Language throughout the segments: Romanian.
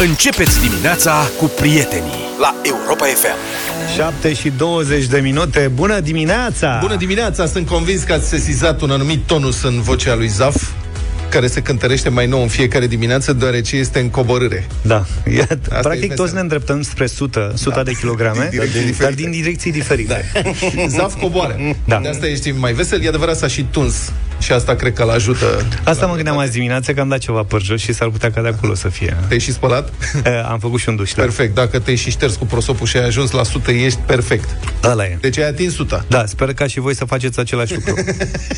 Începeți dimineața cu prietenii la Europa FM. 7 și 20 de minute. Bună dimineața! Bună dimineața! Sunt convins că ați sesizat un anumit tonus în vocea lui Zaf care se cântărește mai nou în fiecare dimineață, deoarece este în coborâre. Da. Iată, Asta practic e toți ne îndreptăm spre 100, 100 Da. de kilograme, Din direcții dar diferite. din direcții diferite. Da. Zaf coboară. Da. De asta ești mai vesel. E adevărat, s-a și tuns. Și asta cred că îl ajută. Asta mă gândeam azi dimineață că am dat ceva păr jos și s-ar putea ca de acolo să fie. Te-ai și spălat? E, Am făcut și un duș. Da. Perfect. Dacă te-ai și șters cu prosopul și ai ajuns la 100, ești perfect. Ăla e. Deci ai atins 100. Da, sper ca și voi să faceți același lucru.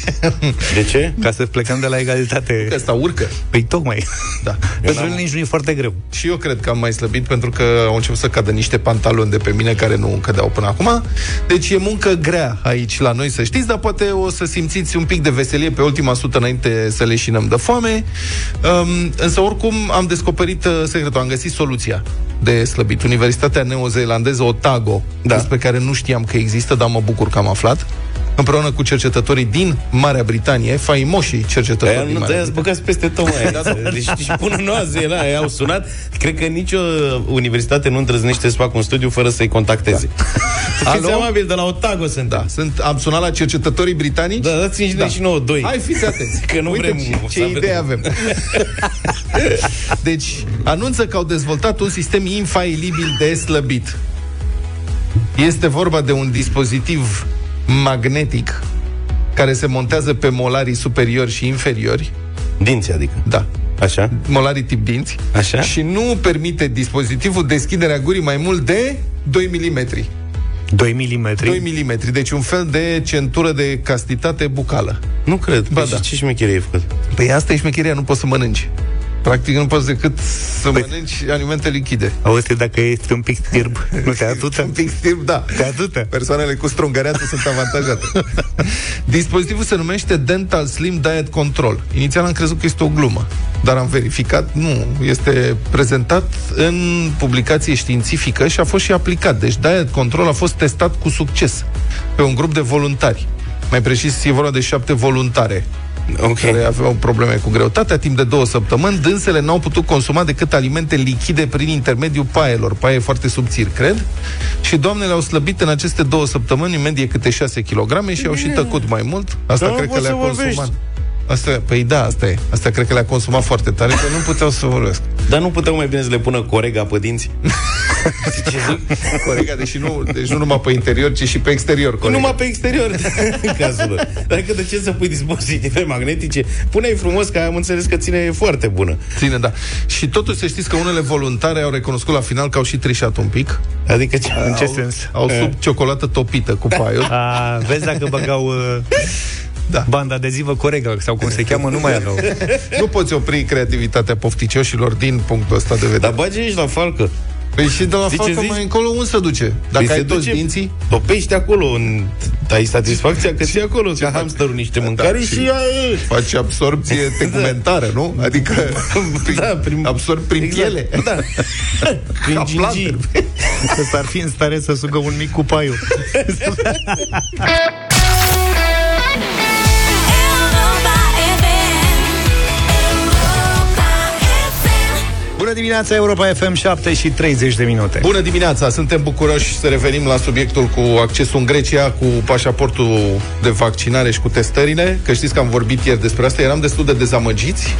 De ce? Ca să plecăm de la egalitate. Că asta urcă. Păi tocmai. Da. Pentru el nici nu e foarte greu. Și eu cred că am mai slăbit pentru că au început să cadă niște pantaloni de pe mine care nu cădeau până acum. Deci e muncă grea aici la noi, să știți, dar poate o să simțiți un pic de veselie pe ultima sută înainte să leșinăm de foame. Um, însă oricum am descoperit uh, secretul, am găsit soluția de slăbit. Universitatea neozeelandeză Otago, da. despre care nu știam că există, dar mă bucur că am aflat împreună cu cercetătorii din Marea Britanie, faimoșii cercetători Aia din nu Marea te-ați băgați peste tot, mai. Deci și până nu azi la aia au sunat. Cred că nicio universitate nu îndrăznește să facă un studiu fără să-i contacteze. Da. Fiți Alo? amabil, de la Otago sunt. Da, sunt, am sunat la cercetătorii britanici. Da, dați-mi da. și nouă doi. Hai, fiți atenți. Că nu Uite vrem ce, să ce avem. idee avem. deci, anunță că au dezvoltat un sistem infailibil de slăbit. Este vorba de un dispozitiv magnetic care se montează pe molarii superiori și inferiori. Dinți, adică. Da. Așa? Molarii tip dinți. Așa? Și nu permite dispozitivul deschiderea gurii mai mult de 2 mm. 2 mm. 2 mm, deci un fel de centură de castitate bucală. Nu cred. Ba Păi da. și ce șmecherie ai făcut? Păi asta e șmecheria, nu poți să mănânci. Practic nu poți decât să păi... mănânci alimente lichide. Auzi, dacă ești un pic stirb, nu te ajută? Un pic stirb, da. Te ajută. Persoanele cu strungăreață sunt avantajate. Dispozitivul se numește Dental Slim Diet Control. Inițial am crezut că este o glumă, dar am verificat, nu. Este prezentat în publicație științifică și a fost și aplicat. Deci Diet Control a fost testat cu succes pe un grup de voluntari. Mai precis, e vorba de șapte voluntare Ok. care aveau probleme cu greutatea timp de două săptămâni, dânsele n-au putut consuma decât alimente lichide prin intermediul paielor, paie foarte subțiri, cred, și doamnele au slăbit în aceste două săptămâni în medie câte 6 kg și au și tăcut mai mult. Asta Dar nu cred că poți le-a să vorbești. Consumat. Asta, păi da, asta e. Asta cred că le-a consumat foarte tare, că nu puteau să vorbesc. Dar nu puteau mai bine să le pună corega pe dinți? ce zic? Corega, deși nu, deci nu numai pe interior, ci și pe exterior. Corega. Numai pe exterior, în cazul lor. Dacă de ce să pui dispozitive magnetice, pune-i frumos, că am înțeles că ține foarte bună. Ține, da. Și totuși să știți că unele voluntare au recunoscut la final că au și trișat un pic. Adică ce? În ce au, sens? Au sub ciocolată topită cu paiul. A, vezi dacă băgau uh, Da. banda adezivă coregă sau cum se cheamă, nu mai aveau. Nu poți opri creativitatea pofticioșilor din punctul ăsta de vedere. Dar bagi aici la falcă. Păi și de la Știi ce falcă zici? mai încolo unde se duce? Dacă Păi ai se toți duce- dinții, Topești acolo, în... ai satisfacția că ții acolo, ca hamsterul niște mâncare Da, și... și- ai- faci absorpție tegumentară, nu? Adică prin, Da, prin- absorb prin Exact, piele. Da. Prin Ca gingii. planter. Ăsta ar fi în stare să sugă un mic cu Bună dimineața, Europa FM, 7 și 30 de minute. Bună dimineața! Suntem bucuroși să revenim la subiectul cu accesul în Grecia, cu pașaportul de vaccinare și cu testările, că știți că am vorbit ieri despre asta, eram destul de dezamăgiți,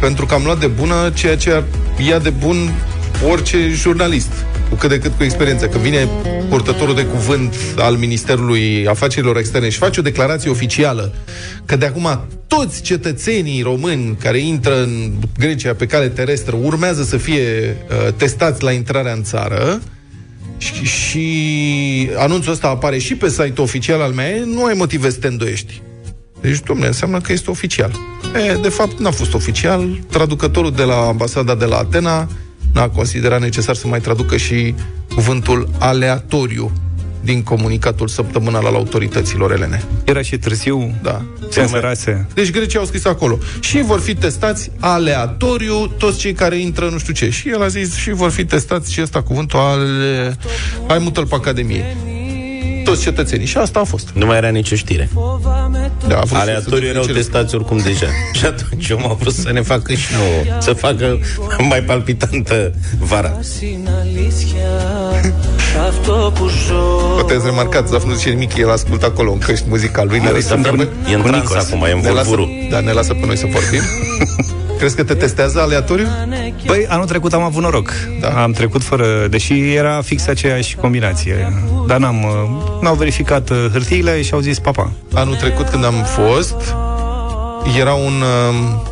pentru că am luat de bună ceea ce ia de bun orice jurnalist, cu cât de cât cu experiență, că vine purtătorul de cuvânt al Ministerului Afacerilor Externe și face o declarație oficială că de acum toți cetățenii români care intră în Grecia pe cale terestră urmează să fie uh, testați la intrarea în țară, și, și anunțul ăsta apare și pe site-ul oficial al meu, nu ai motive să te îndoiești. Deci, domnule, înseamnă că este oficial. E, de fapt, n-a fost oficial. Traducătorul de la ambasada de la Atena n-a considerat necesar să mai traducă și cuvântul aleatoriu din comunicatul săptămânal al autorităților elene. Era și târziu, Da. se înserase. Deci grecii au scris acolo. Și vor fi testați aleatoriu toți cei care intră nu știu ce. Și el a zis și vor fi testați și ăsta cuvântul ale... Hai mută-l pe Academie. Toți cetățenii. Și asta a fost. Nu mai era nicio știre. Da, a vrut să- Aleatorii să erau cere- testați oricum deja. Și atunci eu m-am vrut să ne facă și nouă, să facă mai palpitantă vara. Poate ați remarcat, Zaf nu zice nimic, el ascultă acolo în căști muzica lui. Ne lasă, Dar pe, E în cu trans Nicos. acum, e în ne lasă, volvuru. da, ne lasă pe noi să vorbim. Crezi că te testează aleatoriu? Păi, anul trecut am avut noroc. Da. Am trecut fără... Deși era fix aceeași combinație. Dar n-am... uh, N-au verificat uh, hârtiile și au zis papa. Anul trecut când am fost, era un... um,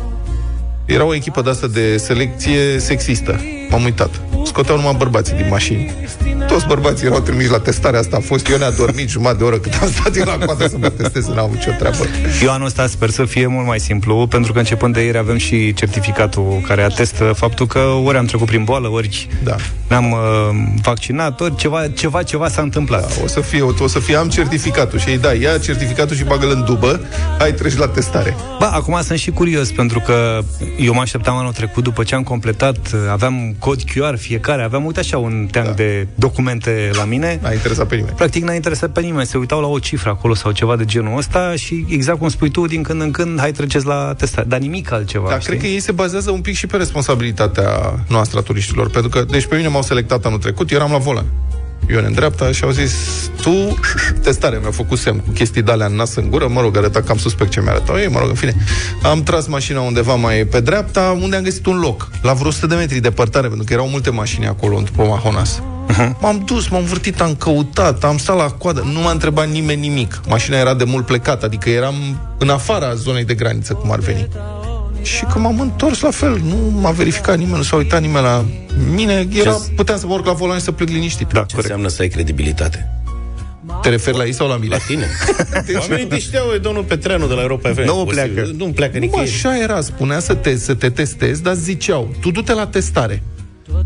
Era o echipă de asta de selecție sexistă. M-am uitat. Scoteau numai bărbații din mașini. Toți bărbații erau trimiși la testarea asta. A fost eu ne-a dormit jumătate de oră cât am stat eu la coadă să mă testez, n-am avut nicio treabă. Eu anul ăsta sper să fie mult mai simplu, pentru că începând de ieri avem și certificatul care atestă faptul că ori am trecut prin boală, ori Da. ne-am uh, vaccinat, ori ceva, ceva, ceva s-a întâmplat. O să fie, o să fie, am certificatul și ei, da, ia certificatul și bagă-l în dubă, hai treci la testare. Ba, acum sunt și curios, pentru că eu mă așteptam anul trecut, după ce am completat, aveam cod QR fiecare, aveam, uite așa, un teanc da. de documente la mine. N-a interesat pe nimeni. Practic n-a interesat pe nimeni, se uitau la o cifră acolo sau ceva de genul ăsta și exact cum spui tu, din când în când, hai treceți la testare, dar nimic altceva, Da, știi? cred că ei se bazează un pic și pe responsabilitatea noastră a turiștilor, pentru că, deci pe mine m-au selectat anul trecut, eu eram la volan. Ion în dreapta și au zis, tu, testare, mi-au făcut semn cu chestii de alea în nas în gură, mă rog, arăta cam suspect ce mi-arătau ei, mă rog, în fine. Am tras mașina undeva mai pe dreapta, unde am găsit un loc, la vreo 100 de metri departare, pentru că erau multe mașini acolo, după Mahonas. M-am dus, m-am vârtit, am căutat, am stat la coadă, nu m-a întrebat nimeni nimic. Mașina era de mult plecată, adică eram în afara zonei de graniță, cum ar veni. Și când m-am întors la fel, nu m-a verificat nimeni, nu s-a uitat nimeni la mine, era, Ce- puteam să mă urc la volan și să plec liniștit. Da, Ce corect. înseamnă să ai credibilitate? Te referi la ei sau la mine? La tine. Oamenii te știau, e domnul Petreanu de la Europa FM. Nu O să- pleacă. Nu pleacă Nu, nicăieri. așa era, spunea să te, să te testezi, dar ziceau, tu du-te la testare.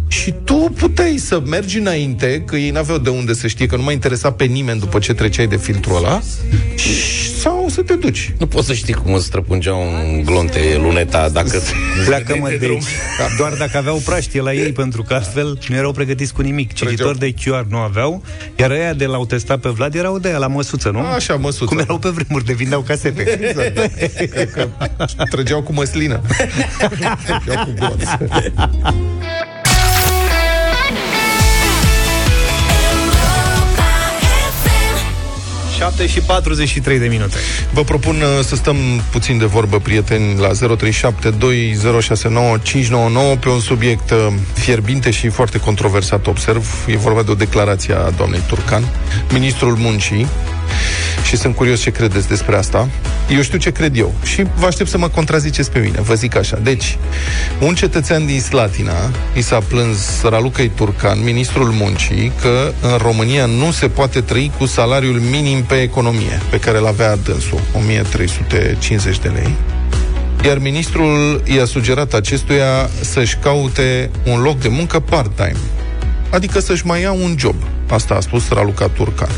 Și tu puteai să mergi înainte, că ei n-aveau de unde să știe, că nu mai interesa pe nimeni după ce treceai de filtrul ăla, și- sau să te duci. Nu poți să știi cum îți străpungea un glonte luneta dacă... Pleacă mă de aici. Doar dacă aveau praștie la ei, pentru că altfel nu erau pregătiți cu nimic. Cititori de QR nu aveau, iar ăia de l-au testat pe Vlad erau de aia la măsuță, nu? Așa, măsuță. Cum erau pe vremuri, de vindeau casete. Exact. Cred că trăgeau cu măslină. Trăgeau cu glonț. 7 și 43 de minute. Vă propun uh, să stăm puțin de vorbă, prieteni, la 0372069599 pe un subiect uh, fierbinte și foarte controversat, observ. E vorba de o declarație a doamnei Turcan, ministrul muncii, și sunt curios ce credeți despre asta. Eu știu ce cred eu și vă aștept să mă contraziceți pe mine. Vă zic așa. Deci, un cetățean din Slatina i s-a plâns Ralucăi Turcan, ministrul muncii, că în România nu se poate trăi cu salariul minim pe economie, pe care îl avea dânsul, 1350 de lei. Iar ministrul i-a sugerat acestuia să-și caute un loc de muncă part-time, adică să-și mai ia un job. Asta a spus Raluca Turcan.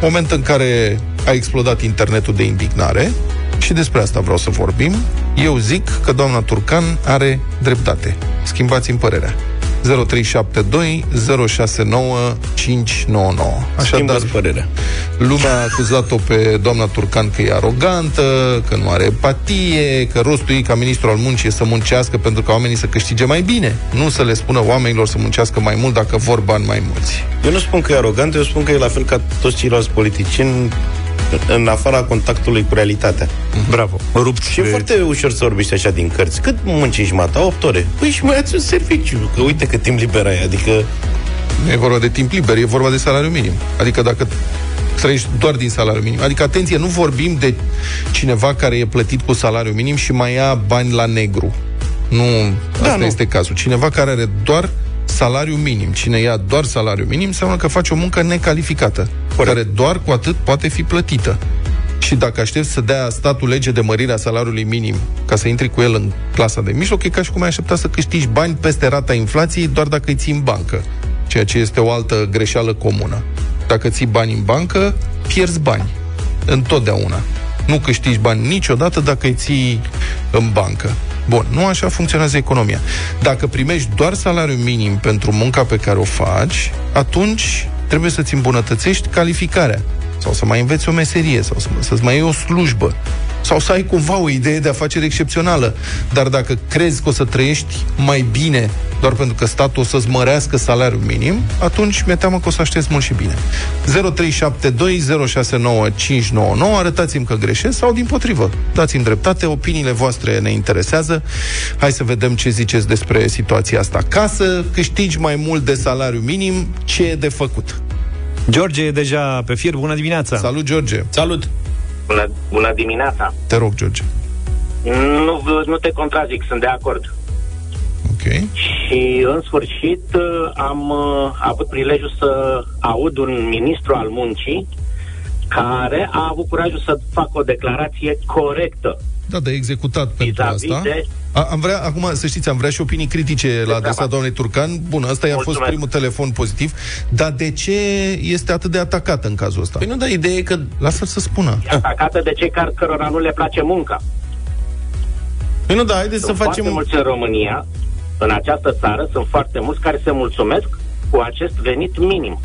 Moment în care a explodat internetul de indignare și despre asta vreau să vorbim. Eu zic că doamna Turcan are dreptate. Schimbați-mi părerea. 0372 069 599. Așadar, Schimbați părerea. Lumea a acuzat-o pe doamna Turcan că e arogantă, că nu are empatie, că rostul ei ca ministru al muncii e să muncească pentru ca oamenii să câștige mai bine, nu să le spună oamenilor să muncească mai mult dacă vor bani mai mulți. Eu nu spun că e arogant, eu spun că e la fel ca toți ceilalți politicieni în afara contactului cu realitatea. Bravo. Rupt. Și e foarte ușor să vorbești așa din cărți. Cât muncești, mata? 8 ore. Păi și mai ați un serviciu. Că uite cât timp liber ai. Adică Nu e vorba de timp liber, e vorba de salariu minim. Adică dacă trăiești doar din salariu minim. Adică, atenție, nu vorbim de cineva care e plătit cu salariu minim și mai ia bani la negru. Nu, asta Da, nu. este cazul. Cineva care are doar salariu minim. Cine ia doar salariu minim înseamnă că face o muncă necalificată, Corect. care doar cu atât poate fi plătită. Și dacă aștepți să dea statul lege de mărirea salariului minim ca să intri cu el în clasa de mijloc, e ca și cum ai aștepta să câștigi bani peste rata inflației doar dacă îi ții în bancă, ceea ce este o altă greșeală comună. Dacă ții bani în bancă, pierzi bani. Întotdeauna. Nu câștigi bani niciodată dacă îi ții în bancă. Bun, nu așa funcționează economia. Dacă primești doar salariul minim pentru munca pe care o faci, atunci trebuie să-ți îmbunătățești calificarea sau să mai înveți o meserie sau să, să-ți mai iei o slujbă sau să ai cumva o idee de afacere excepțională. Dar dacă crezi că o să trăiești mai bine doar pentru că statul o să-ți mărească salariul minim, atunci mi-e teamă că o să aștepți mult și bine. 0372069599 arătați-mi că greșesc sau din potrivă. Dați-mi dreptate, opiniile voastre ne interesează. Hai să vedem ce ziceți despre situația asta. Ca să câștigi mai mult de salariu minim, ce e de făcut? George e deja pe fir, bună dimineața! Salut, George! Salut! Bună, bună dimineața! Te rog, George. Nu, nu te contrazic, sunt de acord. Ok. Și în sfârșit uh, am uh, avut prilejul să aud un ministru al muncii care a avut curajul să facă o declarație corectă. Da, de executat pentru Vis-a-vis asta. de- A, am vrea, acum, să știți, am vrea și opinii critice la adresa treaba. doamnei Turcan. Bun, ăsta i-a fost Mulțumesc. primul telefon pozitiv. Dar de ce este atât de atacat în cazul ăsta? Păi nu, dar ideea e că Lasă-l să spună. E atacată de cei care, cărora nu le place munca. Păi nu, da, haideți să Sunt foarte facem... mulți în România, în această țară, sunt foarte mulți care se mulțumesc cu acest venit minim.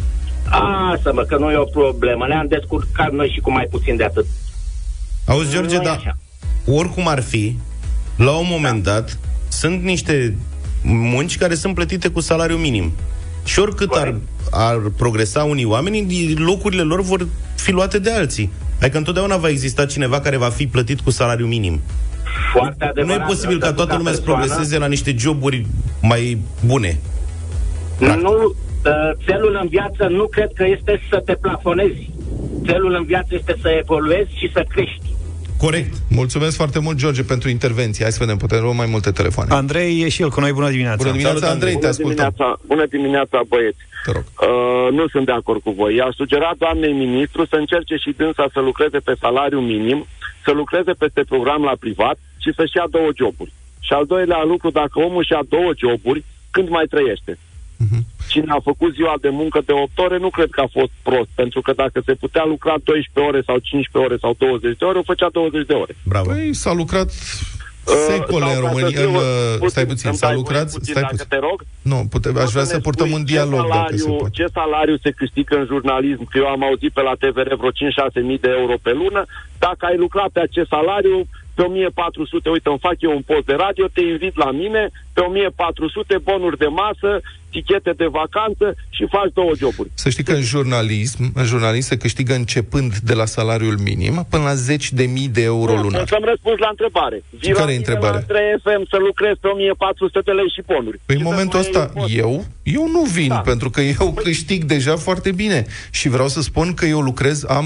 A, să mă, că nu e o problemă, ne-am descurcat noi și cu mai puțin de atât. Auzi, George, Nu e da, așa. Oricum ar fi, la un moment dat, sunt niște munci care sunt plătite cu salariu minim. Și oricât ar, Corect. ar progresa unii oameni, locurile lor vor fi luate de alții. Adică întotdeauna va exista cineva care va fi plătit cu salariu minim. Foarte Nu adevărat. e posibil ca Însă tu toată lumea să persoană, progreseze la niște joburi mai bune. Nu, uh, țelul în viață nu cred că este să te plafonezi. Țelul în viață este să evoluezi și să crești. Corect. Mulțumesc foarte mult, George, pentru intervenție. Hai să vedem, putem lua mai multe telefoane. Andrei e și el cu noi, bună dimineața! Bună dimineața, Salut, Andrei, te Bună ascultăm. dimineața, bună dimineața, băieți. Te rog. Uh, nu sunt de acord cu voi. I-a sugerat doamnei ministru să încerce și dânsa să lucreze pe salariu minim, să lucreze peste program la privat și să-și ia două joburi. Și al doilea lucru, dacă omul și-a două joburi, când mai trăiește? Cine a făcut ziua de muncă de 8 ore, nu cred că a fost prost, pentru că dacă se putea lucra 12 ore sau 15 ore sau 20 de ore, o făcea 20 de ore. Bravo. Păi s-a lucrat secole sau în ca să România. fiu În, uh, puțin- stai puțin, îmi s-a dai voie lucrat... puțin, Stai dacă puțin. te rog. Nu, pute, aș Poți vrea să să ne purtăm spui un ce dialog, dacă salariu, se poate. Ce salariu se câștigă în jurnalism? Că eu am auzit pe la TVR vreo 5-6 mii de euro pe lună. Dacă ai lucrat pe acest salariu, pe 1400, uite, îmi fac eu un post de radio, te invit la mine, pe 1400 bonuri de masă, tichete de vacanță și faci două joburi. Să știi că în jurnalism, în jurnalism se câștigă începând de la salariul minim până la 10 de mii de euro Nu, lunar. Să-mi răspunzi la întrebare. Vii care la e mine întrebarea? La 3FM să lucrez pe 1400 de lei și bonuri. Păi Și în să momentul mai ăsta, iei post. eu, eu nu vin, Da. pentru că eu câștig deja foarte bine. Și vreau să spun că eu lucrez, am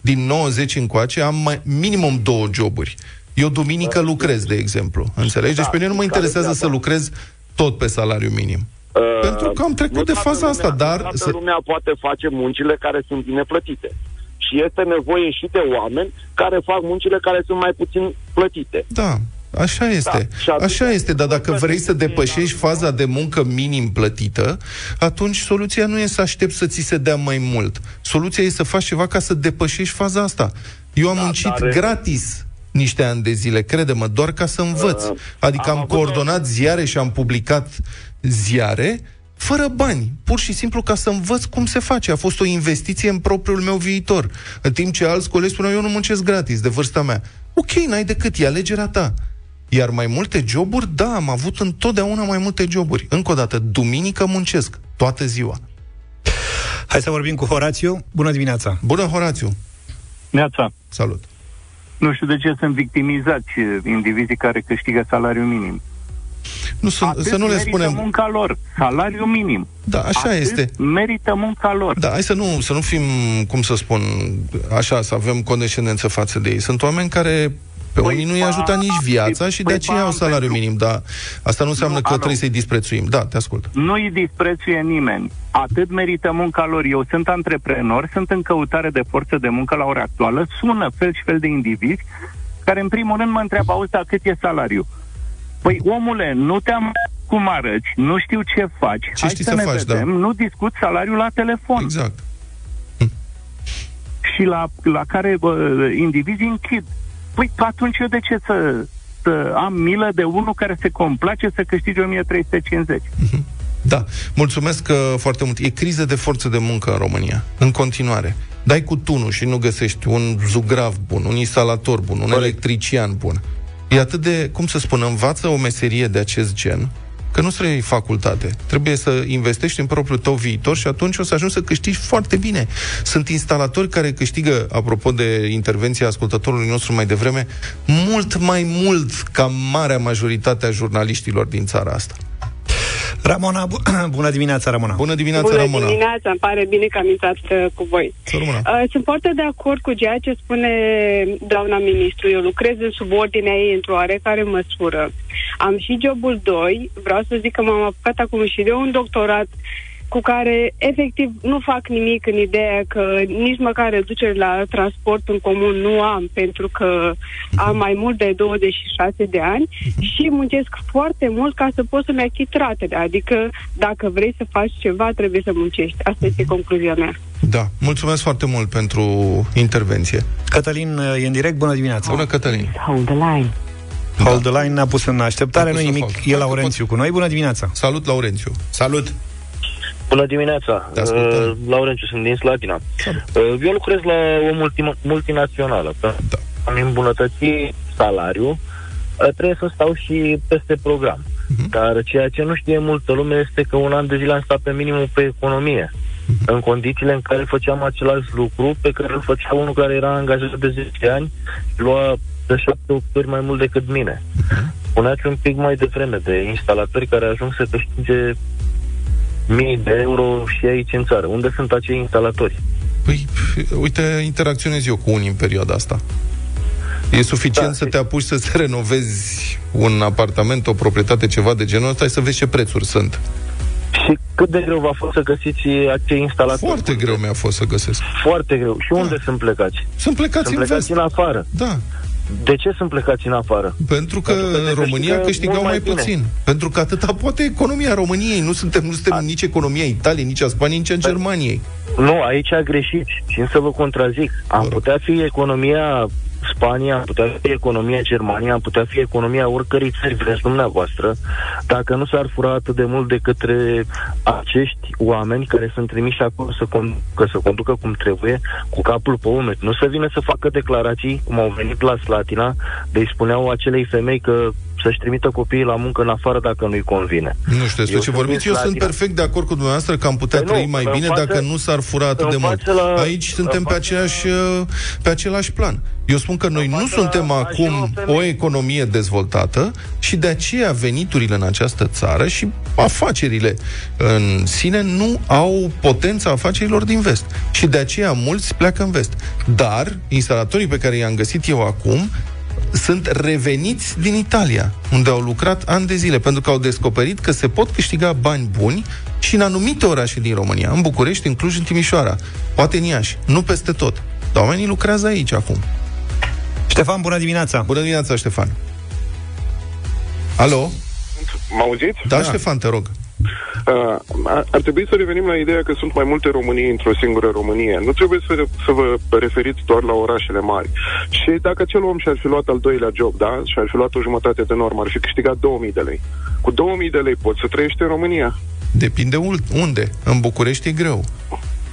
din 90 încoace, am mai, minimum două joburi. Eu duminică lucrez, de exemplu. Înțelegi? Deci Da, pe mine nu mă care interesează treaba? să lucrez tot pe salariu minim. Uh, Pentru că am trecut nu de toată faza asta, lumea- dar nu Toată să- lumea poate face muncile care sunt bine plătite. Și este nevoie și de oameni care fac muncile care sunt mai puțin plătite. Da, așa este. Da, și atunci- Așa este, dar dacă nu vrei să plătești depășești bine, faza de muncă minim plătită, atunci soluția nu e să aștepți să ți se dea mai mult. Soluția e să faci ceva ca să depășești faza asta. Eu am Da, muncit dar- gratis niște ani de zile, crede-mă, doar ca să învăț. Uh, Adică am am avut coordonat ziare și am publicat ziare fără bani, pur și simplu ca să învăț cum se face. A fost o investiție în propriul meu viitor. În timp ce alți colegi spuneau, eu nu muncesc gratis, de vârsta mea. Ok, n-ai decât, e alegerea ta. Iar mai multe joburi, da, am avut întotdeauna mai multe joburi. Încă o dată, duminică muncesc, toată ziua. Hai să vorbim cu Horațiu. Bună dimineața! Bună, Horațiu! Neața, Salut! Nu știu de ce sunt victimizați eh, indivizii care câștigă salariu minim. Nu, să, Atât să nu le merită spunem... munca lor, salariu minim. Da, așa Atât este. merită munca lor. Da, hai să nu, să nu fim, cum să spun, așa, să avem condescendență față de ei. Sunt oameni care pe Păi, unii nu-i ba, ajută nici viața și de păi, aceea ba, au salariu pentru- minim, dar asta nu înseamnă Nu, că alo. trebuie să-i disprețuim. Da, te ascult. Nu îi disprețuie nimeni. Atât merită munca lor. Eu sunt antreprenor, sunt în căutare de forță de muncă la ora actuală, sună fel și fel de indivizi care în primul rând mă întreabă, auzi, dar cât e salariu? Păi, omule, nu te-am cum arăți, nu știu ce faci, Ce hai știi să, să ne faci, da. vedem, nu discut salariul la telefon. Exact. și la, la care bă, indivizii închid. Păi atunci eu de ce să, să am milă de unul care se complace să câștige 1350? Da, mulțumesc uh, foarte mult. E criză de forță de muncă în România, în continuare. Dai cu tunul și nu găsești un zugrav bun, un instalator bun, un electrician bun. E atât de, cum să spun, învață o meserie de acest gen, că nu trebuie facultate. Trebuie să investești în propriul tău viitor și atunci o să ajungi să câștigi foarte bine. Sunt instalatori care câștigă, apropo de intervenția ascultătorului nostru mai devreme, mult mai mult ca marea majoritate a jurnaliștilor din țara asta. Ramona, bu- bună dimineața, Ramona. Bună dimineața, Bună Ramona! dimineața, îmi pare bine că am intrat uh, cu voi. Să rămână. Uh, sunt foarte de acord cu ceea ce spune doamna ministru. Eu lucrez în subordinea ei într-o oarecare măsură. Am și jobul 2. Vreau să zic că m-am apucat acum și de un doctorat cu care efectiv nu fac nimic în ideea că nici măcar reducere la transport în comun nu am pentru că am mai mult de 26 de ani și muncesc foarte mult ca să pot să-mi achit ratele. Adică dacă vrei să faci ceva, trebuie să muncești. Asta este concluzia mea. Da, mulțumesc foarte mult pentru intervenție. Cătălin e în direct, bună dimineața. Bună, Cătălin! Hold the line. Hold the line ne-a pus în așteptare, Ne-a nu pus nimic, în hold. e Dacă Laurențiu cu noi, bună dimineața. Salut, Laurențiu! Salut! Bună dimineața, Te ascultăm. uh, Laurențiu, sunt din Slatina. Salut. Uh, eu lucrez la o multi- multinațională. Da. Am îmbunătăți salariul, uh, trebuie să stau și peste program. Mhm. Dar ceea ce nu știe multă lume este că un an de zile am stat pe minimum pe economie. Mhm. În condițiile în care făceam același lucru pe care îl făcea unul care era angajat de 10 ani, lua de 7-8 ori mai mult decât mine. Mhm. Spuneați un pic mai devreme de instalatori care ajung să câștige mii de euro și aici în țară. Unde sunt acei instalatori? Păi, uite, interacționez eu cu unii în perioada asta. E suficient Da, să și- te apuci să-ți renovezi un apartament, o proprietate, ceva de genul ăsta și să vezi ce prețuri sunt. Și cât de greu va fost să găsiți acei instalatori? Foarte greu mi-a fost să găsesc. Foarte greu. Și unde sunt plecați? Sunt plecați Sunt în plecați vest. în afară. Da, De ce sunt plecați în afară? pentru că Pentru că se în România câștigă câștigau mult mai, mai bine. puțin. Pentru că atâta poate economia României. Nu suntem, nu suntem nici economia Italiei, nici a Spaniei, nici a Germaniei. Nu, aici greșiți. Și să vă contrazic. Am rog. putea fi economia Spania, am putea fi economia Germania, am putea fi economia oricărei țări vreți dumneavoastră, dacă nu s-ar fura atât de mult de către acești oameni care sunt trimiși acolo să, conducă, să conducă cum trebuie, cu capul pe umeri. Nu să vină să facă declarații, cum au venit la Slatina, de îi spuneau acelei femei că să-și trimită copiii la muncă în afară dacă nu-i convine. Nu știu despre Eu ce sunt vorbiți. din Eu sunt Slatina. perfect de acord cu dumneavoastră că am putea Păi nu, trăi mai în bine față- dacă nu s-ar fura atât în de mult. față la- Aici suntem în pe, față- aceeași, uh, pe același plan. Eu spun că noi nu față suntem la- acum așa o femeie. o economie dezvoltată și de aceea veniturile în această țară și afacerile în sine nu au potența afacerilor din vest. Și de aceea mulți pleacă în vest. Dar instalatorii pe care i-am găsit eu acum sunt reveniți din Italia, unde au lucrat ani de zile, pentru că au descoperit că se pot câștiga bani buni și în anumite orașe din România, în București, în Cluj, în Timișoara, poate în Iași, nu peste tot. Dar oamenii lucrează aici acum. Ștefan, bună dimineața. Bună dimineața, Ștefan. Alo? Mă auziți? Da, da. Ștefan, te rog. Uh, ar, ar trebui să revenim la ideea că sunt mai multe Românii într-o singură Românie. Nu trebuie să, să vă referiți doar la orașele mari. Și dacă acel om și-ar fi luat al doilea job, da, și-ar fi luat o jumătate de normă, ar fi câștigat 2000 de lei. Cu 2000 de lei poți să trăiești în România. Depinde ul- unde. În București e greu.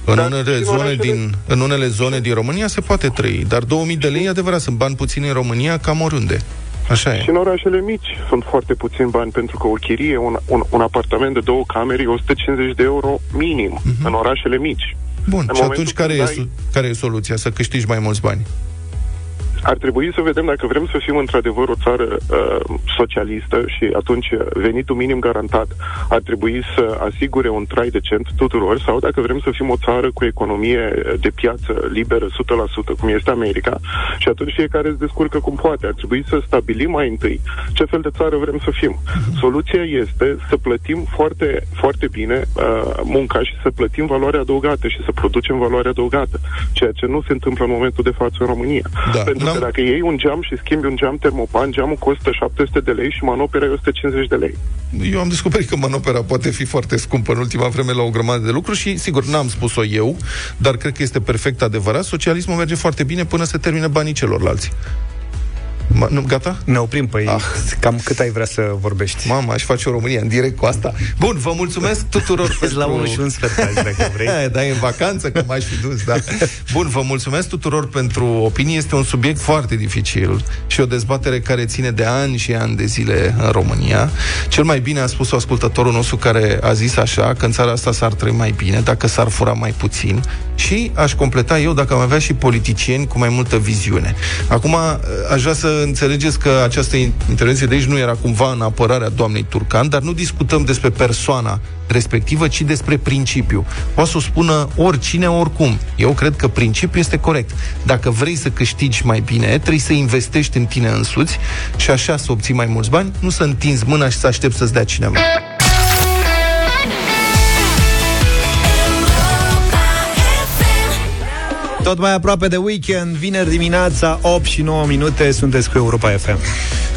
În Dar unele, și în zone orașele- din, în unele zone din România se poate trăi, dar 2000 de lei, e adevărat, sunt bani puțini în România, cam oriunde. Așa Și e. în orașele mici sunt foarte puțini bani, pentru că o chirie, un, un, un apartament de două camere, e 150 de euro minim Mhm. în orașele mici. Bun, în și momentul atunci care e, când ai- su- care e soluția? Să câștigi mai mulți bani? Ar trebui să vedem dacă vrem să fim într-adevăr o țară uh, socialistă și atunci venitul minim garantat ar trebui să asigure un trai decent tuturor sau dacă vrem să fim o țară cu economie de piață liberă 100%, cum este America, și atunci fiecare se descurcă cum poate. Ar trebui să stabilim mai întâi ce fel de țară vrem să fim. Soluția este să plătim foarte, foarte bine uh, munca și să plătim valoare adăugată și să producem valoare adăugată, ceea ce nu se întâmplă în momentul de față în România. Da, Pentru că n-am- dacă iei un geam și schimbi un geam termopan, geamul costă 700 de lei și manopera e 150 de lei. Eu am descoperit că manopera poate fi foarte scumpă în ultima vreme la o grămadă de lucruri și, sigur, n-am spus-o eu, dar cred că este perfect adevărat. Socialismul merge foarte bine până se termină banii celorlalți. Ma, nu, gata? Ne oprim, păi ah. cam cât ai vrea să vorbești? Mama, aș face o România în direct cu asta. Bun, vă mulțumesc tuturor pentru... la unul și un sfert azi, dacă vrei. Hai, dai în vacanță, că m-aș fi dus, da. Bun, vă mulțumesc tuturor pentru opinii. Este un subiect foarte dificil și o dezbatere care ține de ani și ani de zile în România. Cel mai bine a spus ascultătorul nostru care a zis așa, că în țara asta s-ar trăi mai bine, dacă s-ar fura mai puțin. Și aș completa eu dacă am avea și politicieni cu mai multă viziune. Acum, aș vrea să înțelegeți că această intervenție de aici nu era cumva în apărarea doamnei Turcan, dar nu discutăm despre persoana respectivă, ci despre principiu. Poate să o spună oricine, oricum. Eu cred că principiul este corect. Dacă vrei să câștigi mai bine, trebuie să investești în tine însuți și așa să obții mai mulți bani, nu să întinzi mâna și să aștepți să-ți dea cineva. Tot mai aproape de weekend, vineri dimineața, 8 și 9 minute, sunteți cu Europa FM.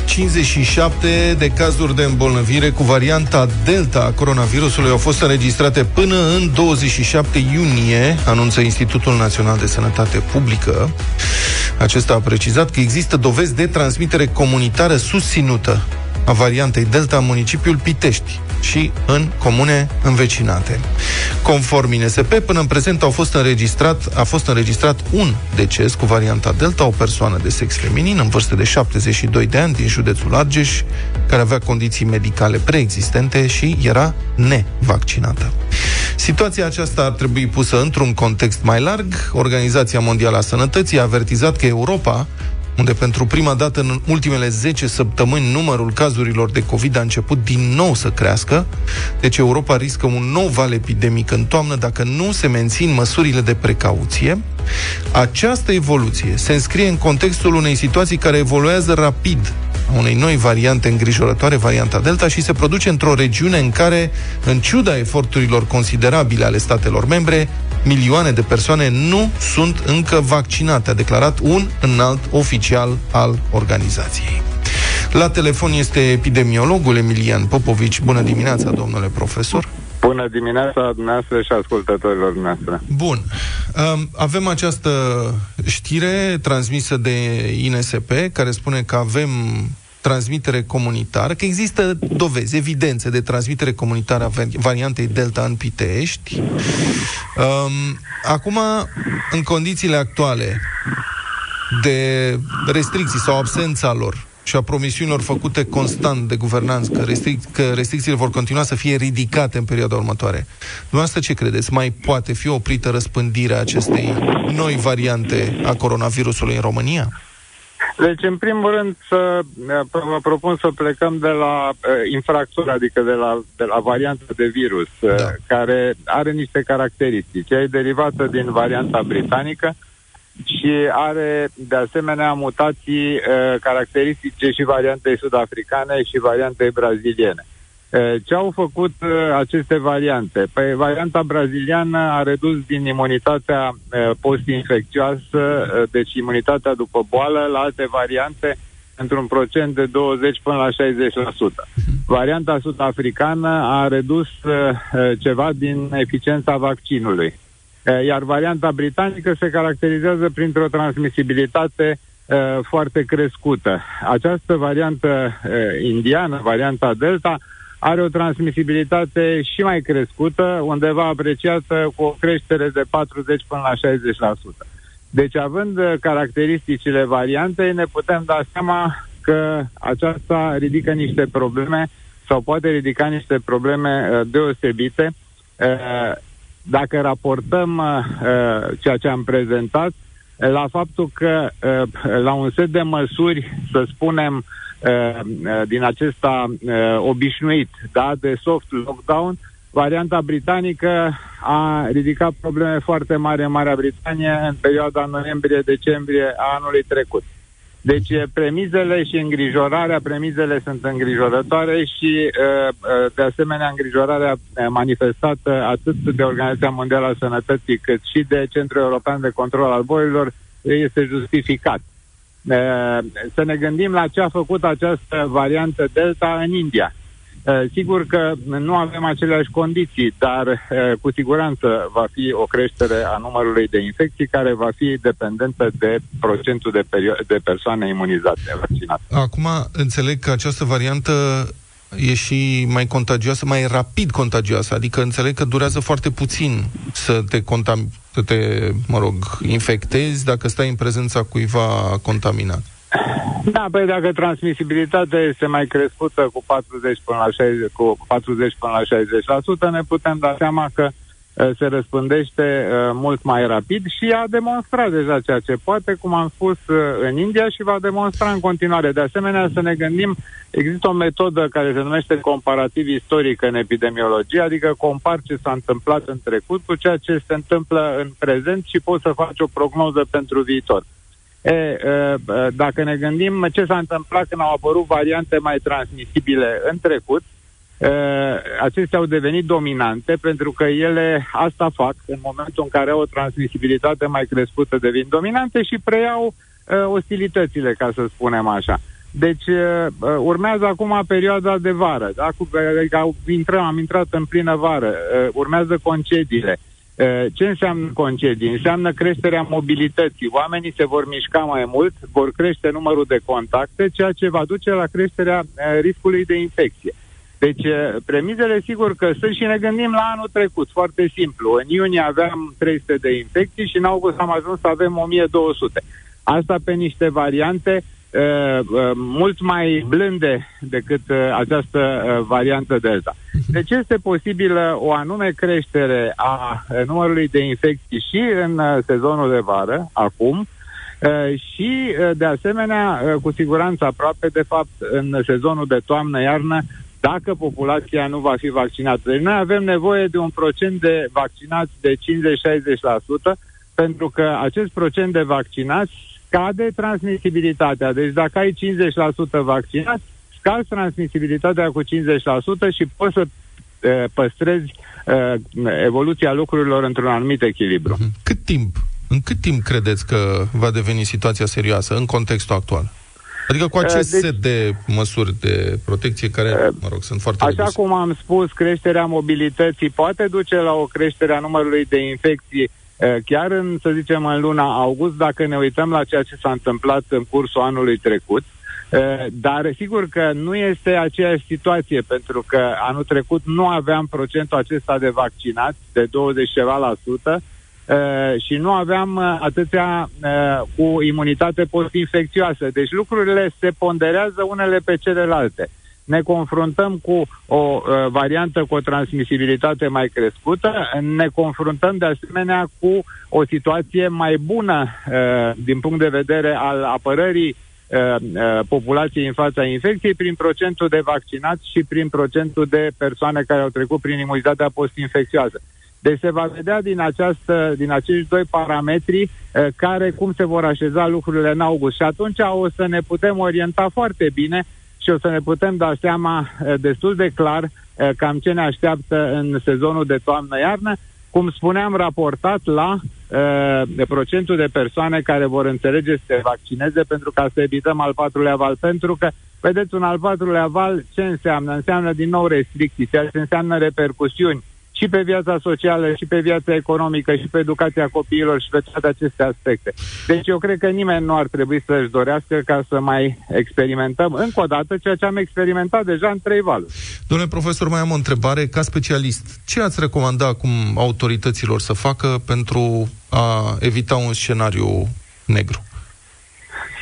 57 de cazuri de îmbolnăvire cu varianta Delta a coronavirusului au fost înregistrate până în 27 iunie, anunță Institutul Național de Sănătate Publică. Acesta a precizat că există dovezi de transmitere comunitară susținută a variantei Delta în municipiul Pitești și în comune învecinate. Conform INSP, până în prezent au fost înregistrat, a fost înregistrat un deces cu varianta Delta, o persoană de sex feminin în vârstă de 72 de ani din județul Argeș, care avea condiții medicale preexistente și era nevaccinată. Situația aceasta ar trebui pusă într-un context mai larg. Organizația Mondială a Sănătății a avertizat că Europa unde pentru prima dată în ultimele 10 săptămâni numărul cazurilor de COVID a început din nou să crească, deci Europa riscă un nou val epidemic în toamnă dacă nu se mențin măsurile de precauție. Această evoluție se înscrie în contextul unei situații care evoluează rapid a unei noi variante îngrijorătoare, varianta Delta, și se produce într-o regiune în care, în ciuda eforturilor considerabile ale statelor membre, milioane de persoane nu sunt încă vaccinate, a declarat un înalt oficial al organizației. La telefon este epidemiologul Emilian Popovici. Bună dimineața, domnule profesor! Bună dimineața dumneavoastră și ascultătorilor noastre. Bun. Um, avem această știre transmisă de INSP care spune că avem transmitere comunitară, că există dovezi, evidențe de transmitere comunitară a variantei Delta în Pitești. Um, acum, în condițiile actuale de restricții sau absența lor, și a promisiunilor făcute constant de guvernanți că, restric- că restricțiile vor continua să fie ridicate în perioada următoare. Dumneavoastră ce credeți? Mai poate fi oprită răspândirea acestei noi variante a coronavirusului în România? Deci, în primul rând, să, vă propun să plecăm de la uh, infractură, adică de la, de la varianta de virus, uh, da. care are niște caracteristici. Ea e derivată din varianta britanică, și are de asemenea mutații uh, caracteristice și variantei sud-africane și variantei braziliene. Uh, ce au făcut uh, aceste variante? Păi varianta braziliană a redus din imunitatea uh, post-infecțioasă, uh, deci imunitatea după boală, la alte variante într-un procent de 20 până la 60%. Varianta sud-africană a redus uh, uh, ceva din eficiența vaccinului. Eh, iar varianta britanică se caracterizează printr-o transmisibilitate uh, foarte crescută. Această variantă uh, indiană, varianta Delta, are o transmisibilitate și mai crescută, undeva apreciată cu o creștere de 40 până la 60%. Deci, având caracteristicile variantei, ne putem da seama că aceasta ridică niște probleme sau poate ridica niște probleme uh, deosebite dacă raportăm uh, uh, ceea ce am prezentat, uh, la faptul că uh, la un set de măsuri, să spunem, uh, uh, din acesta uh, obișnuit, da, de soft lockdown, varianta britanică a ridicat probleme foarte mari în Marea Britanie în perioada noiembrie-decembrie a anului trecut. Deci premizele și îngrijorarea, premizele sunt îngrijorătoare și de asemenea îngrijorarea manifestată atât de Organizația Mondială a Sănătății cât și de Centrul European de Control al Bolilor este justificat. Să ne gândim la ce a făcut această variantă Delta în India. Uh, Sigur că nu avem aceleași condiții, dar uh, cu siguranță va fi o creștere a numărului de infecții care va fi dependentă de procentul de, perio- de persoane imunizate, vaccinate. Acum înțeleg că această variantă e și mai contagioasă, mai rapid contagioasă, adică înțeleg că durează foarte puțin să te, contam- să te mă rog, infectezi dacă stai în prezența cuiva contaminat. Da, păi dacă transmisibilitatea este mai crescută cu 40 până la 60, cu 40 până la 60%, ne putem da seama că uh, se răspândește uh, mult mai rapid și a demonstrat deja ceea ce poate, cum am spus uh, în India și va demonstra în continuare. De asemenea, să ne gândim, există o metodă care se numește comparativ istoric în epidemiologie, adică compar ce s-a întâmplat în trecut cu ceea ce se întâmplă în prezent și poți să faci o prognoză pentru viitor. E, e, dacă ne gândim ce s-a întâmplat când au apărut variante mai transmisibile în trecut, e, acestea au devenit dominante pentru că ele asta fac în momentul în care au o transmisibilitate mai crescută devin dominante și preiau e, ostilitățile, ca să spunem așa. Deci e, urmează acum perioada de vară, da? Cu, adică au- intrăm, am intrat în plină vară, e, urmează concediile. Eh, Ce înseamnă concedii? Înseamnă creșterea mobilității. Oamenii se vor mișca mai mult, vor crește numărul de contacte, ceea ce va duce la creșterea eh, riscului de infecție. Deci, eh, premizele sigur că sunt și ne gândim la anul trecut, foarte simplu. În iunie aveam 300 de infecții și în august am ajuns să avem 1200. Asta pe niște variante uh, uh, mult mai blânde decât uh, această uh, variantă Delta. Deci este posibilă o anume creștere a uh, numărului de infecții și în uh, sezonul de vară, acum, uh, și, uh, de asemenea, uh, cu siguranță aproape, de fapt, în sezonul de toamnă-iarnă, dacă populația nu va fi vaccinată. Deci noi avem nevoie de un procent de vaccinați de 50-60%, pentru că acest procent de vaccinați scade transmisibilitatea. Deci dacă ai 50% vaccinați, scazi transmisibilitatea cu 50% și poți să uh, păstrezi uh, evoluția lucrurilor într-un anumit echilibru. Cât timp, în cât timp credeți că va deveni situația serioasă în contextul actual? Adică cu acest Uh, deci, set de măsuri de protecție care, mă rog, sunt foarte Așa reduse. cum am spus, creșterea mobilității poate duce la o creștere a numărului de infecții eh, chiar în, să zicem, în luna august, dacă ne uităm la ceea ce s-a întâmplat în cursul anului trecut. Eh, Dar sigur că nu este aceeași situație, pentru că anul trecut nu aveam procentul acesta de vaccinați de 20 ceva la sută eh, și nu aveam eh, atâția eh, cu imunitate post-infecțioasă. Deci lucrurile se ponderează unele pe celelalte ne confruntăm cu o uh, variantă cu o transmisibilitate mai crescută, ne confruntăm de asemenea cu o situație mai bună uh, din punct de vedere al apărării uh, uh, populației în fața infecției prin procentul de vaccinați și prin procentul de persoane care au trecut prin imunitatea post-infecțioasă. Deci se va vedea din, această, din acești doi parametri uh, care, cum se vor așeza lucrurile în august. Și atunci o să ne putem orienta foarte bine și o să ne putem da seama eh, destul de clar eh, cam ce ne așteaptă în sezonul de toamnă-iarnă, cum spuneam, raportat la uh, procentul de persoane care vor înțelege să se vaccineze pentru ca să evităm al patrulea val. Pentru că, vedeți, un al patrulea val ce înseamnă? Înseamnă din nou restricții, ceea ce înseamnă repercusiuni și pe viața socială, și pe viața economică, și pe educația copiilor, și pe toate aceste aspecte. Deci eu cred că nimeni nu ar trebui să-și dorească ca să mai experimentăm încă o dată ceea ce am experimentat deja în trei valuri. Domnule profesor, mai am o întrebare. Ca specialist, ce ați recomanda acum autorităților să facă pentru a evita un scenariu negru?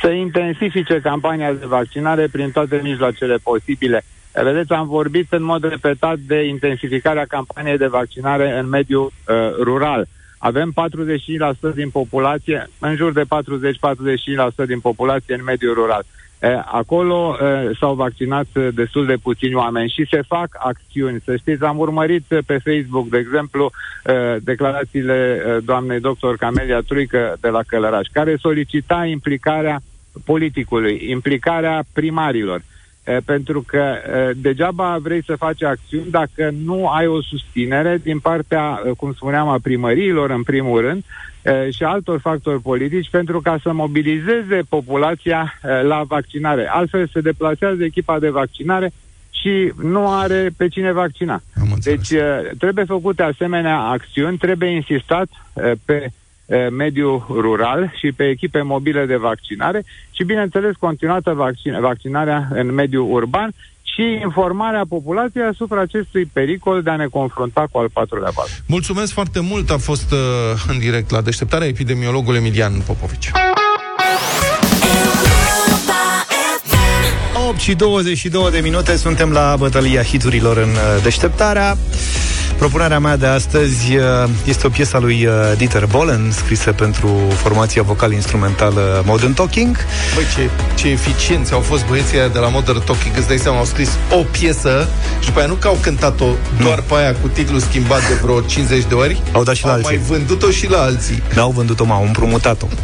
să intensifice campania de vaccinare prin toate mijloacele posibile. Vedeți, am vorbit în mod repetat de intensificarea campaniei de vaccinare în mediul uh, rural. Avem 45% din populație, în jur de 40-45% din populație în mediul rural. Eh, Acolo eh, s-au vaccinat eh, destul de puțini oameni și se fac acțiuni. Să știți, am urmărit eh, pe Facebook, de exemplu, eh, declarațiile eh, doamnei doctor Camelia Truică de la Călăraș, care solicita implicarea politicului, implicarea primarilor. Eh, pentru că eh, degeaba vrei să faci acțiuni dacă nu ai o susținere din partea, eh, cum spuneam, a primăriilor în primul rând eh, și altor factori politici pentru ca să mobilizeze populația eh, la vaccinare. Altfel se deplasează echipa de vaccinare și nu are pe cine vaccina. Deci uh, trebuie făcute asemenea acțiuni, trebuie insistat uh, pe uh, mediul rural și pe echipe mobile de vaccinare și, bineînțeles, continuată vaccin- vaccinarea în mediul urban și informarea populației asupra acestui pericol de a ne confrunta cu al patrulea val. Mulțumesc foarte mult, a fost uh, în direct la deșteptarea epidemiologul Emilian Popovici. 8 și 22 de minute suntem la bătălia hiturilor în uh, deșteptarea. Propunerea mea de astăzi uh, este o piesă a lui uh, Dieter Bohlen, scrisă pentru formația vocal-instrumentală Modern Talking. Băi, ce, ce eficienți au fost băieții aia de la Modern Talking, îți dai seama, au scris o piesă și după aia nu că au cântat-o doar pe aia cu titlul schimbat de vreo 50 de ori, Au dat și la au alții. mai vândut-o și la alții. N-au vândut-o, m-au împrumutat-o.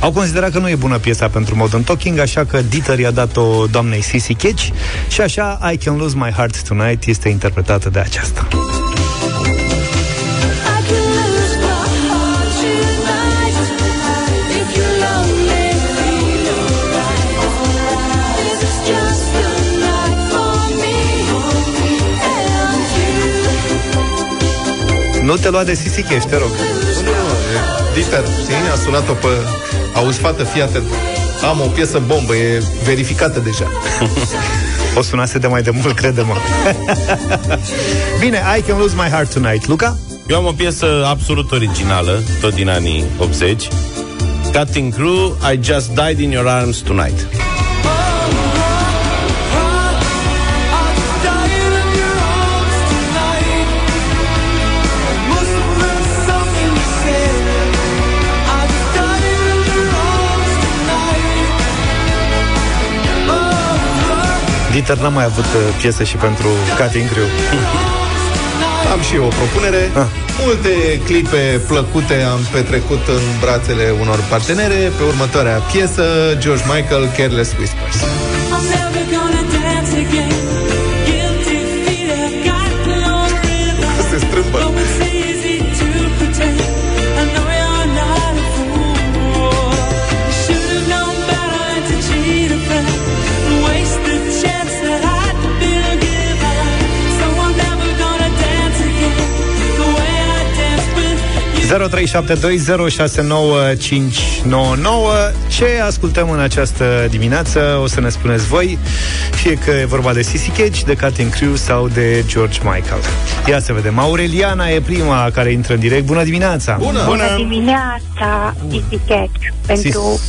Au considerat că nu e bună piesa pentru Modern Talking, așa că Dieter i-a dat-o doamnei Sissy Catch și așa I Can Lose My Heart Tonight este interpretată de aceasta. Nu te lua de Sissy Catch, te rog. Nu, nu, e Dieter, știi, a sunat-o pe... Auzi, fată, fii atent. Am o piesă bombă, e verificată deja. O sunase de mai de mult, crede-mă. Bine, I Can Lose My Heart Tonight. Luca? Eu am o piesă absolut originală, tot din anii 80. Cutting Crew, I Just Died in Your Arms Tonight. Dieter n-a mai avut uh, piesă și pentru Cutting Crew. Am și eu o propunere. Ah. Multe clipe plăcute am petrecut în brațele unor partenere. Pe următoarea piesă, George Michael, Careless Whispers. Se Ce ascultăm în această dimineață O să ne spuneți voi Fie că e vorba de Sissy Catch, de Cutting Crew Sau de George Michael Ia să vedem, Aureliana e prima care intră în direct Bună dimineața! Bună! Bună dimineața, Sissy Catch, pentru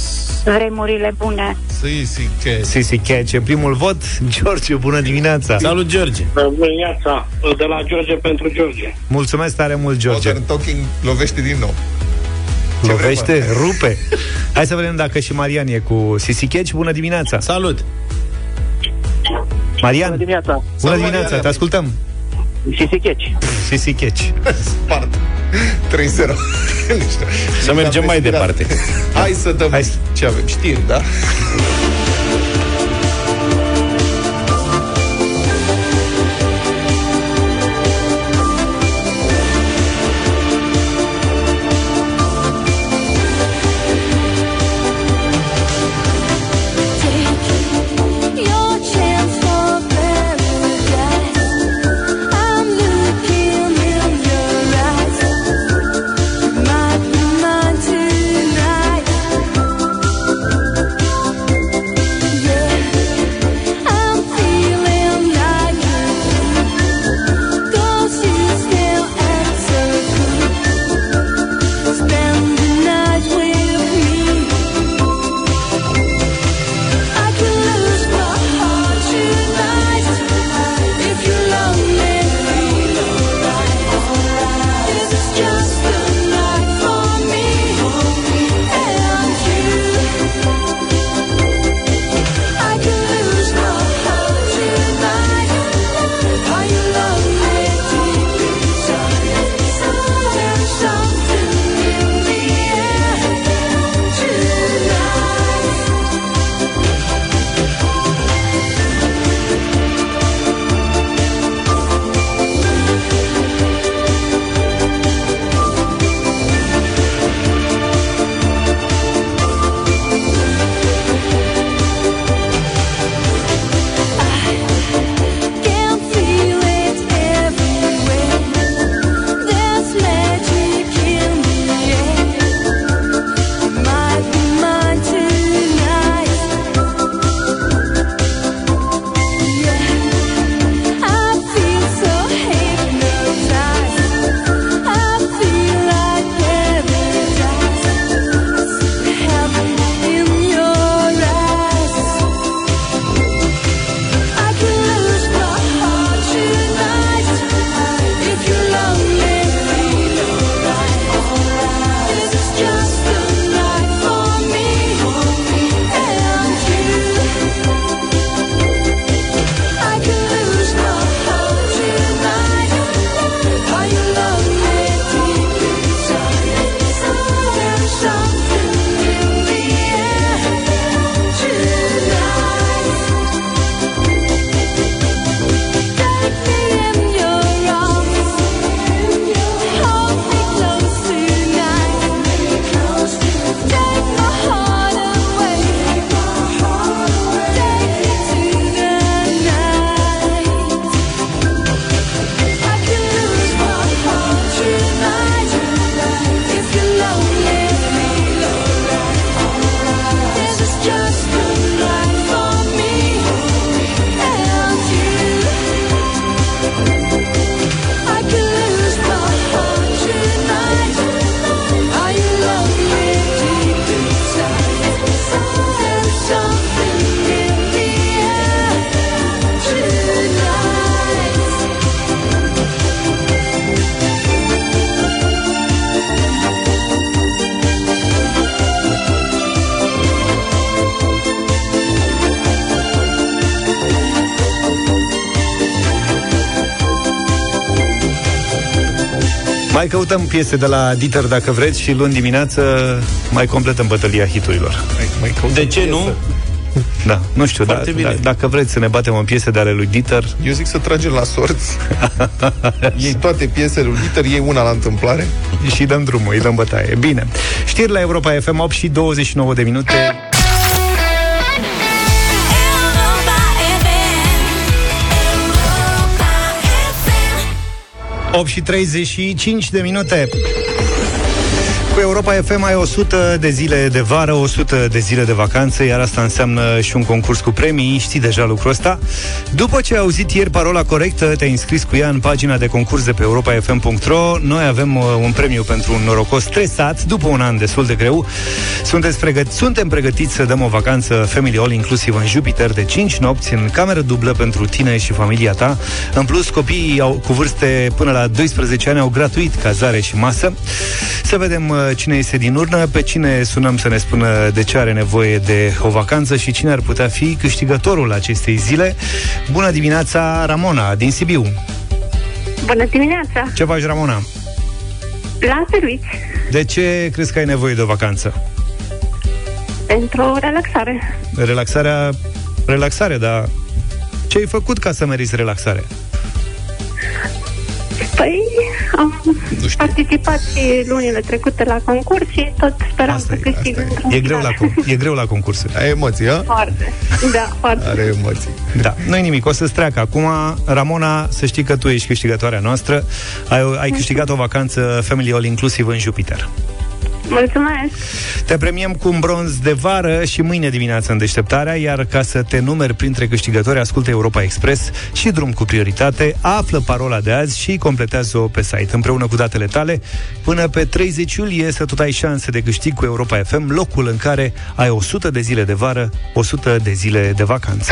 vremurile bune. Sissy Catch. Sissy Catch e primul vot George, bună dimineața! Salut, George! Bună dimineața, de la George pentru George. Mulțumesc tare mult, George Modern Talking lovește din nou. Lovește, rupe Hai să vedem dacă și Marian e cu Sissy Catch Bună dimineața! Salut! Marian, Bună dimineața! bună dimineața, te ascultăm Sissy Catch. Sissy Catch Spart. 3-0. Să mergem mai departe. Hai să dăm Hai. ce avem. Știri, da? Căutăm piese de la Dieter dacă vreți și luni dimineață mai completăm bătălia hiturilor. Mai, mai De ce nu? Da, nu știu, da, Foarte bine. da, dacă vreți să ne batem în piese de ale lui Dieter, Eu zic să tragem la sorți. Iei toate piesele lui Dieter, iei una la întâmplare. și dăm drumul, îi dăm bătaie. Bine. Știri la Europa FM 8 și 29 de minute. 8 și 35 de minute. Cu Europa FM ai 100 de zile de vară, 100 de zile de vacanță, iar asta înseamnă și un concurs cu premii, știi deja lucrul ăsta. După ce ai auzit ieri parola corectă, te-ai înscris cu ea în pagina de concurs de pe europafm.ro. Noi avem uh, un premiu pentru un norocos stresat, după un an destul de greu. Sunteți pregăt- suntem pregătiți să dăm o vacanță Family All inclusiv în Jupiter de 5 nopți în cameră dublă pentru tine și familia ta. În plus, copiii au, cu vârste până la 12 ani au gratuit cazare și masă. Să vedem uh, cine este din urnă, pe cine sunăm să ne spună de ce are nevoie de o vacanță și cine ar putea fi câștigătorul acestei zile. Bună dimineața, Ramona, din Sibiu. Bună dimineața! Ce faci, Ramona? La servici, De ce crezi că ai nevoie de o vacanță? pentru relaxare. Relaxarea, relaxare, dar ce ai făcut ca să meriți relaxare? Păi, am participat și lunile trecute la concurs și tot speram Asta să e, câștig asta într-un e. E greu final. la, con- e greu la concursuri. Ai emoții, a? Foarte. Da, foarte. Are emoții. Da, nu nimic, o să-ți treacă. Acum, Ramona, să știi că tu ești câștigătoarea noastră. Ai, ai câștigat o vacanță Family All inclusiv în Jupiter. Mulțumesc! Te premiem cu un bronz de vară și mâine dimineață în deșteptarea, iar ca să te numeri printre câștigători, ascultă Europa Express și drum cu prioritate, află parola de azi și completează-o pe site împreună cu datele tale. Până pe 30 iulie să tot ai șanse de câștig cu Europa FM, locul în care ai 100 de zile de vară, 100 de zile de vacanță.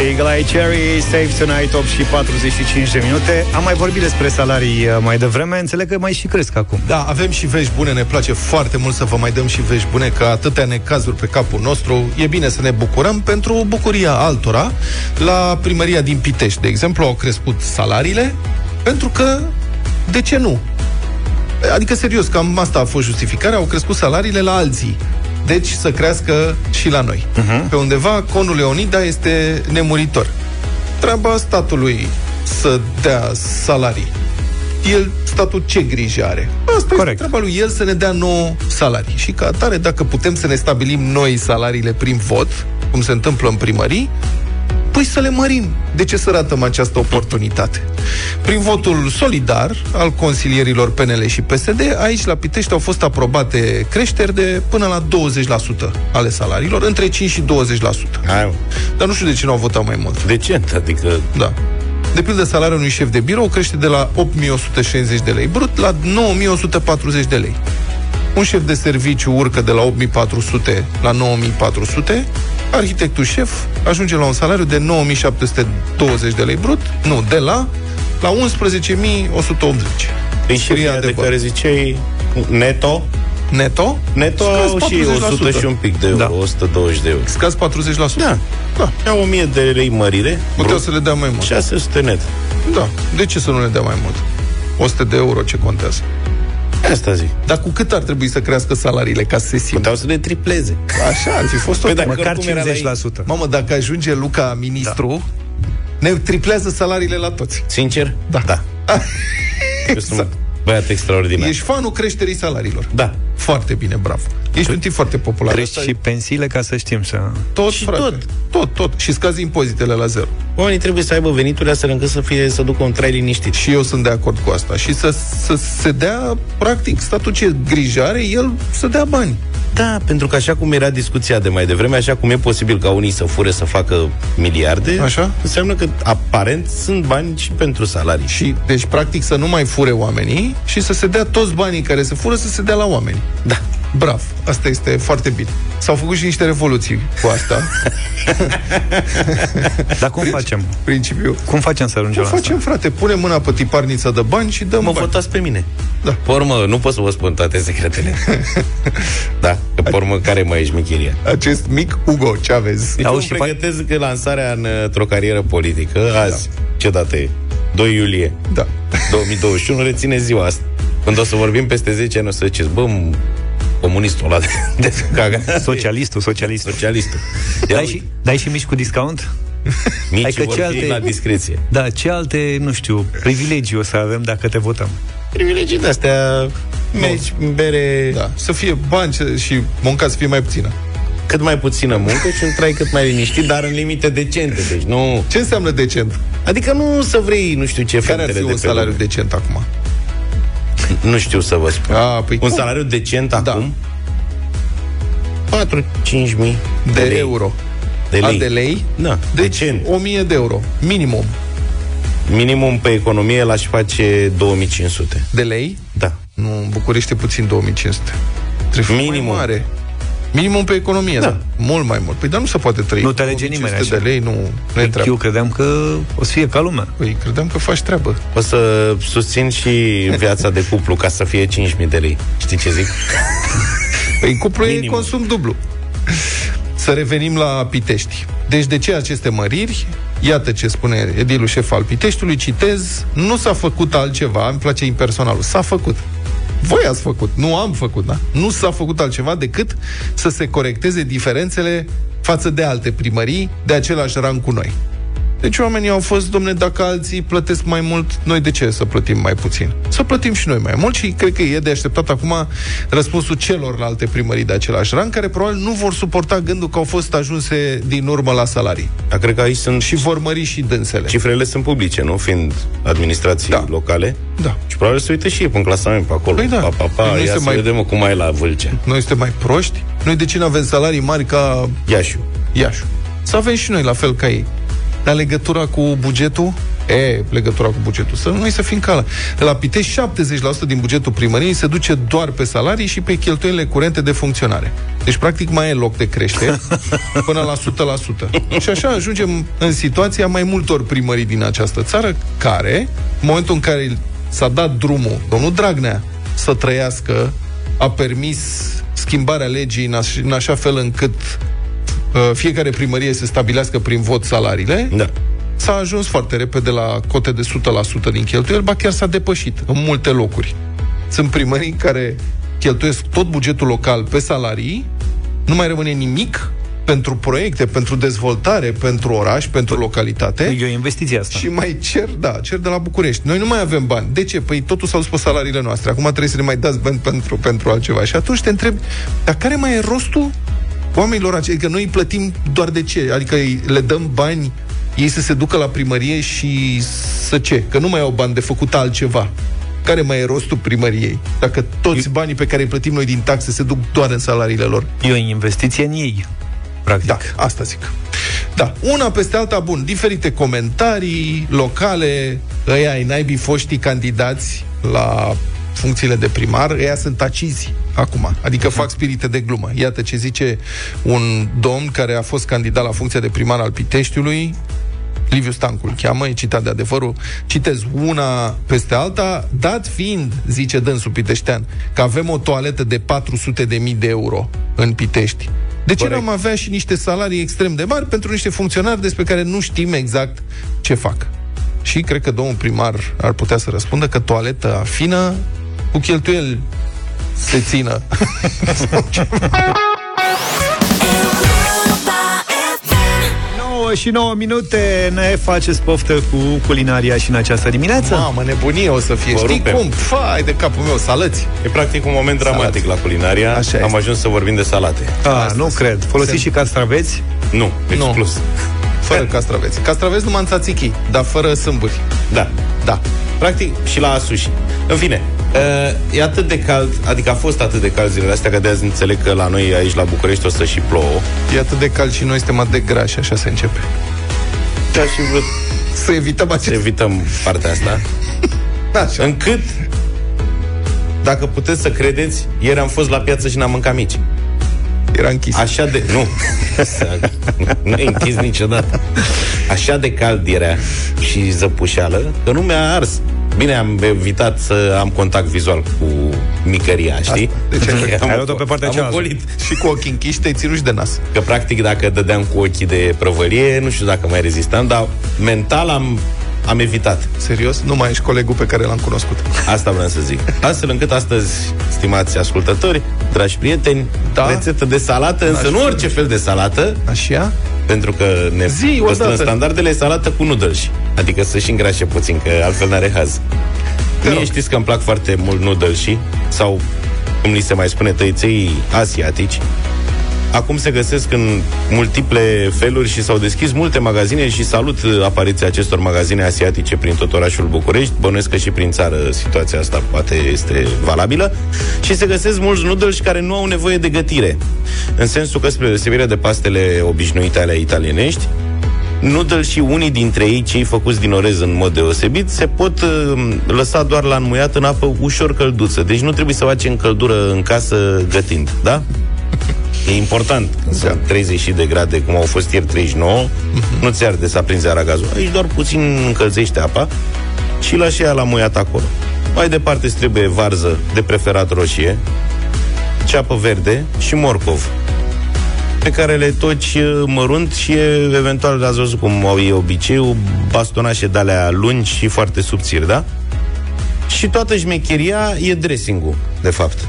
Eagle Eye Cherry, Save Tonight, 8 și 45 de minute. Am mai vorbit despre salarii uh, mai devreme, înțeleg că mai și cresc acum. Da, avem și vești bune, ne place foarte mult să vă mai dăm și vești bune, că atâtea necazuri pe capul nostru, e bine să ne bucurăm pentru bucuria altora. La primăria din Pitești, de exemplu, au crescut salariile, pentru că, de ce nu? Adică, serios, cam asta a fost justificarea, au crescut salariile la alții. Deci să crească și la noi. Uh-huh. Pe undeva, conul Leonida este nemuritor. Treaba statului să dea salarii. El, statul ce grijă are? Asta Corect. este treaba lui, el să ne dea nouă salarii. Și ca atare, dacă putem să ne stabilim noi salariile prin vot, cum se întâmplă în primării, Păi să le mărim. De ce să ratăm această oportunitate? Prin votul solidar al consilierilor PNL și PSD, aici la Pitești au fost aprobate creșteri de până la 20% ale salariilor, între 5 și 20%. Hai, Dar nu știu de ce nu au votat mai mult. Decent, adică... Da. De pildă, salariul unui șef de birou crește de la 8160 de lei brut la 9140 de lei. Un șef de serviciu urcă de la 8400 la 9400, arhitectul șef ajunge la un salariu de 9720 de lei brut, nu, de la la 11180. Păi și ăia de care ziceai neto, Neto? neto Scazi au și 40%. 100 și un pic de euro, Da. 120 de euro. Scazi 40%. Da. da. Ia 1000 de lei mărire, Puteau brut, să le dea mai mult. 600 net. Da. De ce să nu le dea mai mult? 100 de euro ce contează? Asta zic. Dar cu cât ar trebui să crească salariile ca să se simtă? Puteau să le tripleze. Așa, ar fi fost Păi o dacă Măcar oricum era la ei. 50%. Mamă, dacă ajunge Luca ministru, da. ne triplează salariile la toți. Sincer? Da. Da. Eu sunt un băiat extraordinar. Ești fanul creșterii salariilor. Da. Foarte bine, bravo. Ești un tip foarte popular. Crești Asta și pensiile ca să știm să... tot, și frate. tot. Tot, tot. Și scazi impozitele la zero. Oamenii trebuie să aibă veniturile astfel încât să fie să ducă un trai liniștit. Și eu sunt de acord cu asta. Și să, să se dea, practic, statul ce grijă are, el să dea bani. Da, pentru că așa cum era discuția de mai devreme, așa cum e posibil ca unii să fure să facă miliarde, Așa. înseamnă că aparent sunt bani și pentru salarii. Și, deci, practic, să nu mai fure oamenii și să se dea toți banii care se fură să se dea la oameni. Da. Brav, asta este foarte bine. S-au făcut și niște revoluții cu asta. Dar cum facem? Principiu. Cum facem să ajungem Cum la facem, frate? Pune mâna pe tiparnița de bani și dăm Mă bani. votați pe mine. Da. Pe urmă, nu pot să vă spun toate secretele. da, că pe urmă, care mai e șmicheria? Acest mic Ugo Chavez. Deci eu pregătesc că lansarea în, într-o carieră politică azi. Ce dată e? 2 iulie Da. 2021, reține ziua asta. Când o să vorbim peste 10 ani, o să ziceți, bă, m- comunistul ăla de, de caga. Socialistul, socialistul. Socialistul. Dai și, dai și mici cu discount? Mici Hai că vor ce fi alte- la discreție. Da, ce alte, nu știu, privilegii o să avem dacă te votăm? Privilegii de-astea, meci, bere, Da. Să fie bani ce- și munca să fie mai puțină. cât mai puțină muncă și un trai cât mai liniștit, dar în limite decente. Deci nu... Ce înseamnă decent? Adică nu să vrei, nu știu ce Care ar fetele fi de un pe salariu lume. decent acum? Nu știu să vă spun. A, păi Un cum? salariu decent Da. acum? 4-5 mii De, lei. euro. De A, lei. de lei? Da, Deci decent. 1000 de euro. Minimum. Minimum pe economie l-aș face 2500. De lei? Da. Nu, în București e puțin 2500. Trebuie fi Minimum. mai mare. Minimum pe economie, da. da. Mult mai mult. Păi dar nu se poate trăi. Nu cu te alege nimeni 2500 așa. de lei, nu, nu e Eu treabă. credeam că o să fie ca lumea. Păi credeam că faci treabă. O să susțin și viața de cuplu ca să fie 5.000 de lei. Știi ce zic? Păi cuplu e Minimum. consum dublu. Să revenim la Pitești. Deci de ce aceste măriri? Iată ce spune edilul șef al Piteștiului, citez, nu s-a făcut altceva, îmi place impersonalul, s-a făcut. Voi ați făcut, nu am făcut, da? Nu s-a făcut altceva decât să se corecteze diferențele față de alte primării de același rang cu noi. Deci oamenii au fost, domne, dacă alții plătesc mai mult, noi de ce să plătim mai puțin? Să plătim și noi mai mult și cred că e de așteptat acum răspunsul celorlalte primării de același rang, care probabil nu vor suporta gândul că au fost ajunse din urmă la salarii. Dar cred că aici sunt... Și vor mări și dânsele. Cifrele sunt publice, nu? Fiind administrații Da. locale. Da. Și probabil se uită și ei pe un clasament pe acolo. Păi da. Pa, pa, pa, Păi nu ia este să mai- vedem mă, cum ai la Vâlcea. Noi suntem mai proști? Noi de ce nu avem salarii mari ca Iașiu. Iașu? Să avem și noi la fel ca ei. Dar legătura cu bugetul? E, legătura cu bugetul. Să noi să fim cala. La Pitești, 70% din bugetul primăriei se duce doar pe salarii și pe cheltuielile curente de funcționare. Deci, practic, mai e loc de creștere până la 100%. Și așa ajungem în situația mai multor primării din această țară, care, în momentul în care s-a dat drumul, domnul Dragnea, să trăiască, a permis schimbarea legii în, aș, în așa fel încât uh, fiecare primărie să stabilească prin vot salariile, Da. s-a ajuns foarte repede la cote de 100% din cheltuieli, ba chiar s-a depășit în multe locuri. Sunt primării care cheltuiesc tot bugetul local pe salarii, nu mai rămâne nimic pentru proiecte, pentru dezvoltare, pentru oraș, pentru localitate. E o investiție asta. Și mai cer, da, cer de la București. Noi nu mai avem bani. De ce? Păi totul s-au dus pe salariile noastre. Acum trebuie să ne mai dați bani pentru, pentru altceva. Și atunci te întreb, dar care mai e rostul oamenilor aceia? Adică noi îi plătim doar de ce? Adică îi- le dăm bani ei să se ducă la primărie și să ce? Că nu mai au bani de făcut altceva. Care mai e rostul primăriei? Dacă toți banii pe care îi plătim noi din taxe se duc doar în salariile lor. E o investiție în ei, practic. Da, asta zic. Da, una peste alta, bun, diferite comentarii locale, ăia ai naibii foștii candidați la funcțiile de primar, ăia sunt acizi acum, adică fac spirite de glumă. Iată ce zice un domn care a fost candidat la funcția de primar al Piteștiului, Liviu Stancu îl cheamă, e citat de adevărul, citez una peste alta, dat fiind, zice dânsul piteștean, că avem o toaletă de 400 de mii de euro în Pitești. De ce Corect. n-am avea și niște salarii extrem de mari pentru niște funcționari despre care nu știm exact ce fac? Și cred că domnul primar ar putea să răspundă că toaleta fină cu cheltuieli se țină. 9 și 9 minute ne faceți poftă cu culinaria și în această dimineață? Mamă, nebunie o să fie. Vă Știi rupem. cum? Fai de capul meu, salăți. E practic un moment dramatic la culinaria. Așa Am este. ajuns să vorbim de salate. A, nu cred. Folosiți și castraveți? Nu, exclus. Fără castraveți. Castraveți numai în tzatziki, dar fără sâmburi. Da. Da. Practic și la sushi. În fine, uh, e atât de cald, adică a fost atât de cald zilele astea, că de azi înțeleg că la noi aici la București o să și plouă. E atât de cald și noi suntem atât de grași, așa se începe. Da, și vrut Să evităm să acest... evităm partea asta. Așa. Încât Dacă puteți să credeți, ieri am fost la piață și n-am mâncat mici. Era închis. Așa de... Nu. nu e închis niciodată. Așa de cald era și zăpușeală că nu mi-a ars. Bine, am evitat să am contact vizual cu micăria, știi? Deci ai- Am- ai luat-o pe partea am cealaltă. ocolit. Și cu ochii închiși te-ai ținut și de nas. Că practic dacă dădeam cu ochii de prăvălie, nu știu dacă mai rezistam, dar mental am, am evitat. Serios? Nu mai ești colegul pe care l-am cunoscut. Asta vreau să zic. Astfel încât astăzi, stimați ascultători, dragi prieteni, da? rețetă de salată, însă Aș nu fi. orice fel de salată. Așa? Pentru că ne Zi, păstrăm odată. standardele salată cu noodles. Adică să și îngrașe puțin, că altfel n-are haz. Mie știți că îmi plac foarte mult noodles sau, cum li se mai spune, tăiței asiatici. Acum se găsesc în multiple feluri și s-au deschis multe magazine și salut uh, apariția acestor magazine asiatice prin tot orașul București. Bănuiesc că și prin țară situația asta poate este valabilă. Și se găsesc mulți noodles care nu au nevoie de gătire. În sensul că, spre deosebire de pastele obișnuite ale italienești, noodles și unii dintre ei, cei făcuți din orez în mod deosebit, se pot uh, lăsa doar la înmuiat în apă ușor călduță. Deci nu trebuie să facem căldură în casă gătind, da? E important. Când sunt 30 și de grade, cum au fost ieri 39, nu ți arde să aprinzi aragazul. Aici doar puțin încălzește apa și lași ea la muiat acolo. Mai departe îți trebuie varză, de preferat roșie, ceapă verde și morcov pe care le toci uh, mărunt și e, eventual ați văzut cum au ei obiceiul, bastonașe de alea lungi și foarte subțiri, da? Și toată șmecheria e dressing-ul, de fapt.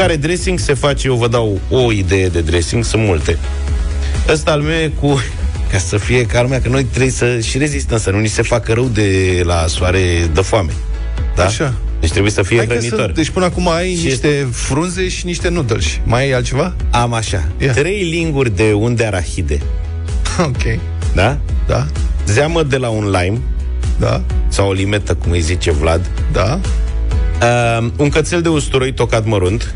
Care dressing se face, eu vă dau o idee de dressing, sunt multe. Ăsta al meu e cu ca să fie carmea, că noi trebuie să și rezistăm, să nu ni se facă rău de la soare de foame. Da? Așa. Deci trebuie să fie Hai că hrănitor. sunt, deci până acum ai Și niște frunze și niște noodles. Mai ai altceva? Am așa. Ia. Trei linguri de unde arahide. Ok. Da? Da. Zeamă de la un lime. Da. Sau o limetă, cum îi zice Vlad. Da. Uh, un cățel de usturoi tocat mărunt.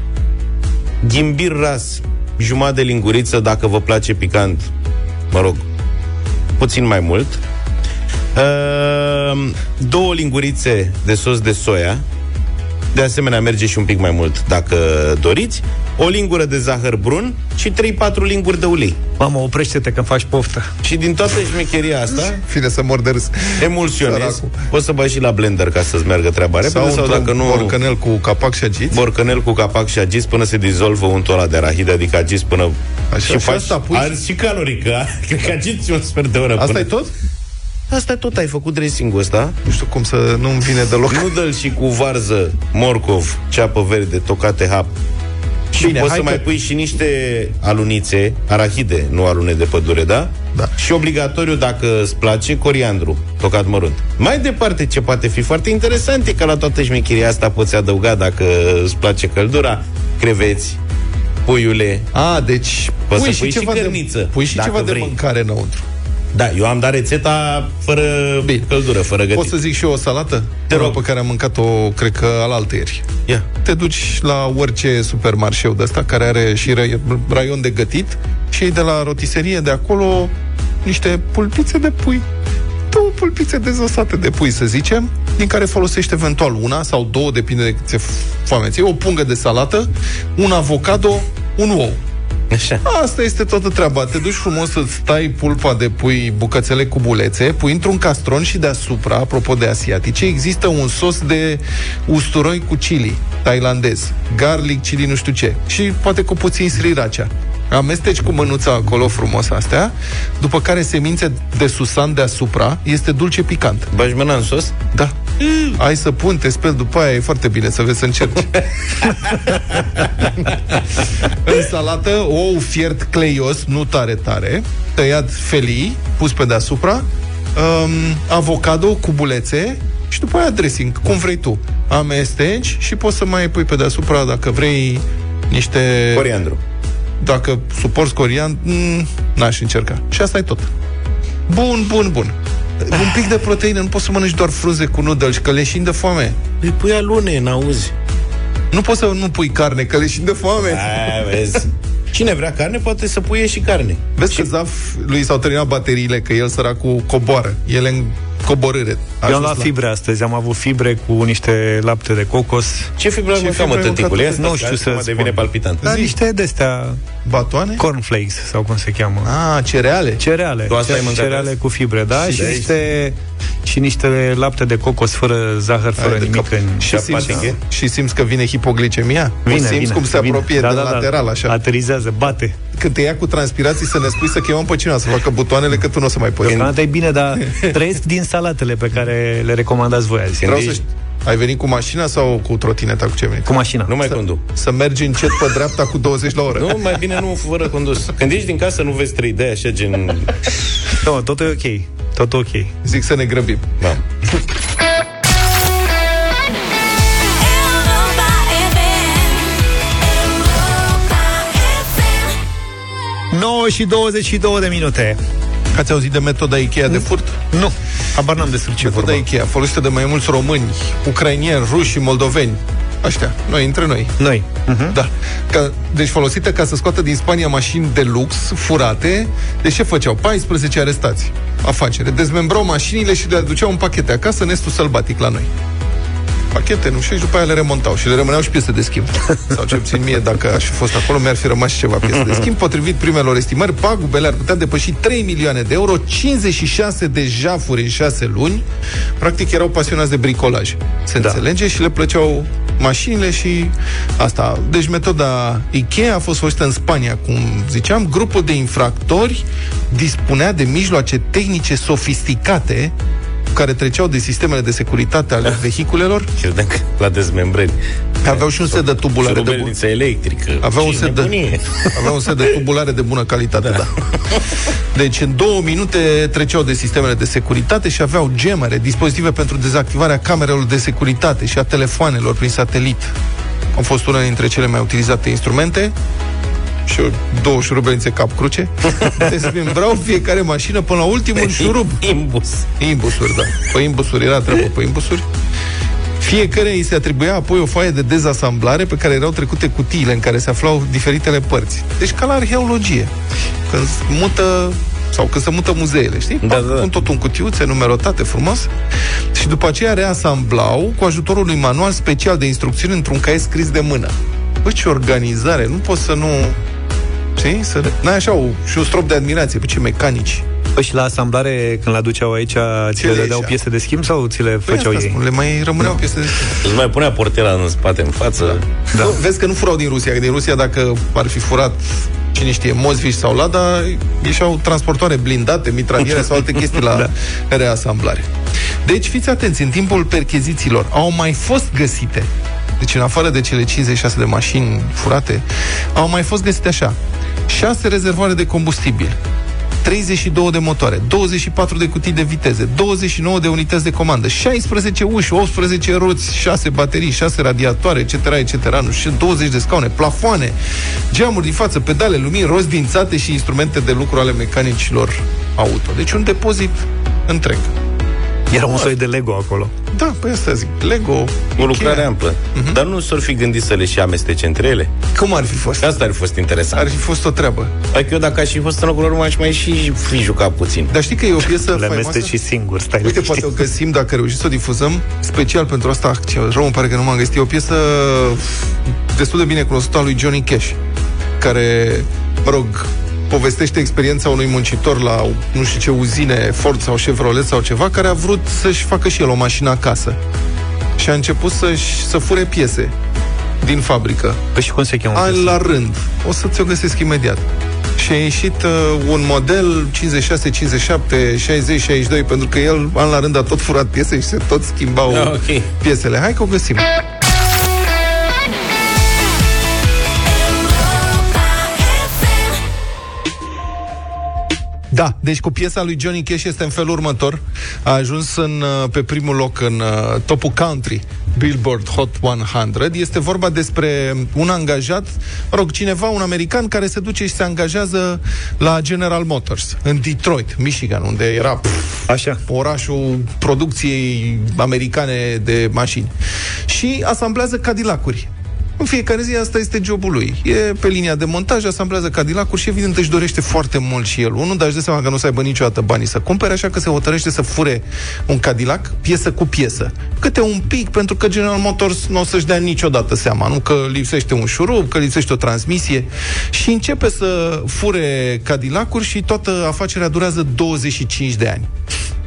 Ghimbir ras. Jumătate de linguriță, dacă vă place picant. Mă rog, puțin mai mult. Uh, două lingurițe de sos de soia. De asemenea, merge și un pic mai mult dacă doriți. O lingură de zahăr brun și 3-4 linguri de ulei. Mamă, oprește-te că faci poftă. Și din toată șmecheria asta Fine să mor de râs. emulsionezi. Săracul. Poți să bagi și la blender ca să-ți meargă treaba repede Sau, sau, dacă nu... borcanel cu capac și agiți. borcanel cu capac și agiți până se dizolvă untul ăla de arahide, adică agiți până... Așa, și și faci, asta pui- Arzi și calorii, că cred că agiți un sfert de oră Asta până... e tot? Asta e tot, ai făcut dressing-ul ăsta. Nu știu cum să nu-mi vine deloc. Noodle și cu varză, morcov, ceapă verde, tocate hap. Și Bine, poți hai să că- mai pui și niște alunițe, arahide, nu alune de pădure, da? Da. Și obligatoriu, dacă îți place, coriandru, tocat mărunt. Mai departe, ce poate fi foarte interesant e că la toată șmechiria asta poți adăuga, dacă îți place căldura, creveți, puiule. A, deci Poți pui să pui și ceva cărniță, de, pui și dacă ceva vrei. de mâncare înăuntru. Da, eu am dat rețeta fără Bine. căldură, fără gătit. Pot să zic și eu o salată? Te rog. Pe care am mâncat-o, cred că, alaltă ieri. Ia. Te duci la orice supermarșeu de ăsta care are și rai- raion de gătit și iei de la rotiserie de acolo niște pulpițe de pui. Două pulpițe dezosate de pui, să zicem, din care folosești eventual una sau două, depinde de cât ți-e foame. Ți o pungă de salată, un avocado, un ou. Așa. Asta este toată treaba. Te duci frumos să-ți tai pulpa de pui bucățele cu bulețe, pui într-un castron și deasupra, apropo de asiatice, există un sos de usturoi cu chili tailandez, garlic, chili nu știu ce, și poate cu puțin sriracha. Amesteci cu mânuța acolo frumos astea, după care semințe de susan deasupra, este dulce picant. Bagi mâna în sos? Da. Ai să pun, te speli după aia, e foarte bine să vezi să încerci. în salată, ou fiert cleios, nu tare tare, tăiat felii, pus pe deasupra, um, avocado cu bulețe și după aia dressing, cum vrei tu. Amesteci și poți să mai pui pe deasupra, dacă vrei, niște... Coriandru. Dacă suporți coriand, mm, n-aș încerca. Și asta e tot. Bun, bun, bun. Un pic de proteină, nu poți să mănânci doar frunze cu noodles, că leșin de foame. Îi pui alune, n-auzi. Nu poți să nu pui carne, că leșin de foame. Aia, vezi. Cine vrea carne, poate să puie și carne. Vezi că Zaf lui s-au terminat bateriile, că el săracul coboară. El în coborâre. Eu am Ajuns luat la- fibre astăzi, am avut fibre cu niște lapte de cocos. Ce fibre ai Ce mâncat, mă, fibre ai tăticule? mâncat? Ia Nu stai, știu că să acum devine spun. palpitant. Da, niște de-astea Batoane? cornflakes sau cum se cheamă. Ah, cereale. Cereale. Tu asta ai mâncat cereale azi? cu fibre, da? Și Și, de aici- niște, și niște lapte de cocos fără zahăr, fără Hai de nimic cap. în... și, simți, apatiche? și simți că vine hipoglicemia? Vine, o simți vine, cum se vine. apropie da, de da, da. lateral, așa. Aterizează, bate. Când te ia cu transpirații să ne spui să chemăm pe cineva să facă butoanele, că tu nu o să mai poți. Deocamdată e bine, dar trăiesc din salatele pe care le recomandați voi azi. Vreau Când să știu, ai venit cu mașina sau cu trotineta? Cu ce ai venit? Cu mașina. Nu mai Să- conduc. Să mergi încet pe dreapta cu 20 la oră. Nu, mai bine nu fără condus. Când ieși din casă, nu vezi 3D, așa gen... Nu, totul e ok. Totul ok. Zic să ne grăbim. Da. 9 și 22 de minute. Ați auzit de metoda Ikea de furt? Nu, habar n-am despre ce Metoda vorba. Ikea, folosită de mai mulți români, ucrainieni, ruși și moldoveni. Ăștia, noi, între noi. Noi. Uh-huh. Da. Ca, deci folosită ca să scoată din Spania mașini de lux, furate. Deci ce făceau? 14 arestați. Afacere. Dezmembrau mașinile și le aduceau în pachete acasă în estul sălbatic la noi. Pachete, nu știu, și după aia le remontau și le rămâneau și piese de schimb. Sau ce puțin mie, dacă aș fi fost acolo, mi-ar fi rămas și ceva piese de schimb. Potrivit primelor estimări, pagubele ar putea depăși 3 milioane de euro, 56 de jafuri în 6 luni. Practic erau pasionați de bricolaj. Se da. înțelege și le plăceau mașinile și asta. Deci metoda Ikea a fost folosită în Spania, cum ziceam. Grupul de infractori dispunea de mijloace tehnice sofisticate care treceau de sistemele de securitate ale vehiculelor. Credeam că la dezmembrări. Aveau și un set de tubulare de bun... Șurubelniță electrică. Aveau un, Ce set de, nebunie. aveau un set de tubulare de bună calitate, da. da. Deci în două minute treceau de sistemele de securitate și aveau gemere, dispozitive pentru dezactivarea camerelor de securitate și a telefoanelor prin satelit. Au fost una dintre cele mai utilizate instrumente și o- două șurubelnițe cap-cruce. Dezmembrau fiecare mașină până la ultimul șurub. Imbus. Imbusuri, da. Pe imbusuri era treabă pe imbusuri. Fiecare îi se atribuia apoi o foaie de dezasamblare pe care erau trecute cutiile în care se aflau diferitele părți. Deci ca la arheologie. Când se mută sau când se mută muzeele, știi? Da, da, da. Pun tot în cutiuțe, numerotate frumos. Și după aceea reasamblau cu ajutorul unui manual special de instrucțiuni într-un caiet scris de mână. Bă, ce organizare! Nu poți să nu... Știi? Să... N-ai așa o, și un strop de admirație. Pe ce mecanici. Păi și la asamblare, când le aduceau aici, ți le le dădeau ieșea? piese de schimb sau ți le Păi făceau asta ei? spun, le mai rămâneau piese de Îți mai punea portela în spate, în față. Da. Nu, vezi că nu furau din Rusia, că din Rusia dacă ar fi furat cine știe, Mozviș sau Lada, ieșeau transportoare blindate, mitraliere sau alte chestii la da. reasamblare. Deci fiți atenți, în timpul perchezițiilor au mai fost găsite deci în afară de cele 56 de mașini furate, au mai fost găsite așa 6 rezervoare de combustibil 32 de motoare, 24 de cutii de viteze, 29 de unități de comandă, 16 uși, 18 roți, 6 baterii, 6 radiatoare, etc., etc., nu știu, 20 de scaune, plafoane, geamuri din față, pedale, lumini, roți dințate și instrumente de lucru ale mecanicilor auto. Deci un depozit întreg. Era un soi de Lego acolo. Da, păi asta zic. Lego, O lucrare Ikea. amplă. Mhm. Dar nu s-ar fi gândit să le și amestece între ele? Cum ar fi fost? Asta ar fi fost interesant. Ar fi fost o treabă. Adică eu dacă aș fi fost în locul lor, m-aș mai și fi jucat puțin. Dar știi că e o piesă Le faimoasă? amesteci și singur, stai Uite, liniștit. poate o găsim dacă reușim să o difuzăm special pentru asta. Ce rău, îmi pare că nu m-am găsit. E o piesă destul de bine cunoscută a lui Johnny Cash, care, mă rog, povestește experiența unui muncitor la nu știu ce uzine, Ford sau Chevrolet sau ceva, care a vrut să-și facă și el o mașină acasă. Și a început să-și, să fure piese din fabrică. Păi și cum se cheamă? An piesa? la rând. O să ți-o găsesc imediat. Și a ieșit uh, un model 56, 57, 60, 62, pentru că el an la rând a tot furat piese și se tot schimbau Ah, ok. piesele. Hai că o găsim. Da, deci cu piesa lui Johnny Cash este în felul următor. A ajuns în, uh, pe primul loc în uh, topul country, Billboard Hot 100. Este vorba despre un angajat, mă rog, cineva, un american care se duce și se angajează la General Motors, în Detroit, Michigan, unde era pf, Așa. orașul producției americane de mașini. Și asamblează Cadillac-uri. În fiecare zi asta este jobul lui. E pe linia de montaj, asamblează Cadillac-uri și evident își dorește foarte mult și el. Unul, dar își dă seama că nu o să aibă niciodată banii să cumpere, așa că se hotărăște să fure un Cadillac piesă cu piesă. Câte un pic, pentru că General Motors nu o să-și dea niciodată seama. Nu că lipsește un șurub, că lipsește o transmisie. Și începe să fure Cadillac-uri și toată afacerea durează 25 de ani.